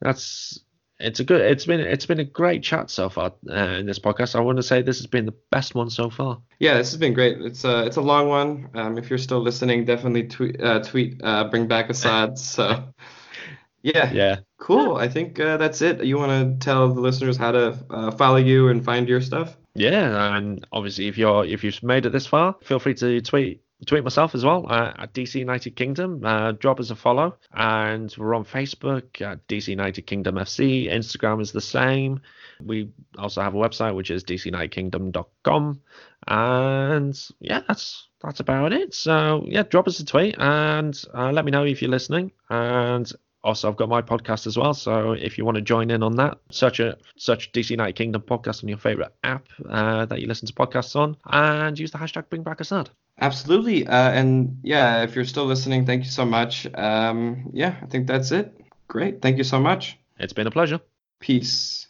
that's it's a good. It's been it's been a great chat so far uh, in this podcast. I want to say this has been the best one so far. Yeah, this has been great. It's a it's a long one. Um, if you're still listening, definitely tweet uh, tweet uh, bring back Asad. So yeah, Yeah. cool. I think uh, that's it. You want to tell the listeners how to uh, follow you and find your stuff? Yeah, and obviously, if you're if you've made it this far, feel free to tweet tweet myself as well uh, at DC United Kingdom. Uh, drop us a follow, and we're on Facebook at DC United Kingdom FC. Instagram is the same. We also have a website which is dcunitedkingdom.com, and yeah, that's that's about it. So yeah, drop us a tweet and uh, let me know if you're listening. And also, I've got my podcast as well. So if you want to join in on that, search a search DC United Kingdom podcast on your favorite app uh, that you listen to podcasts on, and use the hashtag Bring Back Asad. Absolutely. Uh, and yeah, if you're still listening, thank you so much. Um, yeah, I think that's it. Great. Thank you so much. It's been a pleasure. Peace.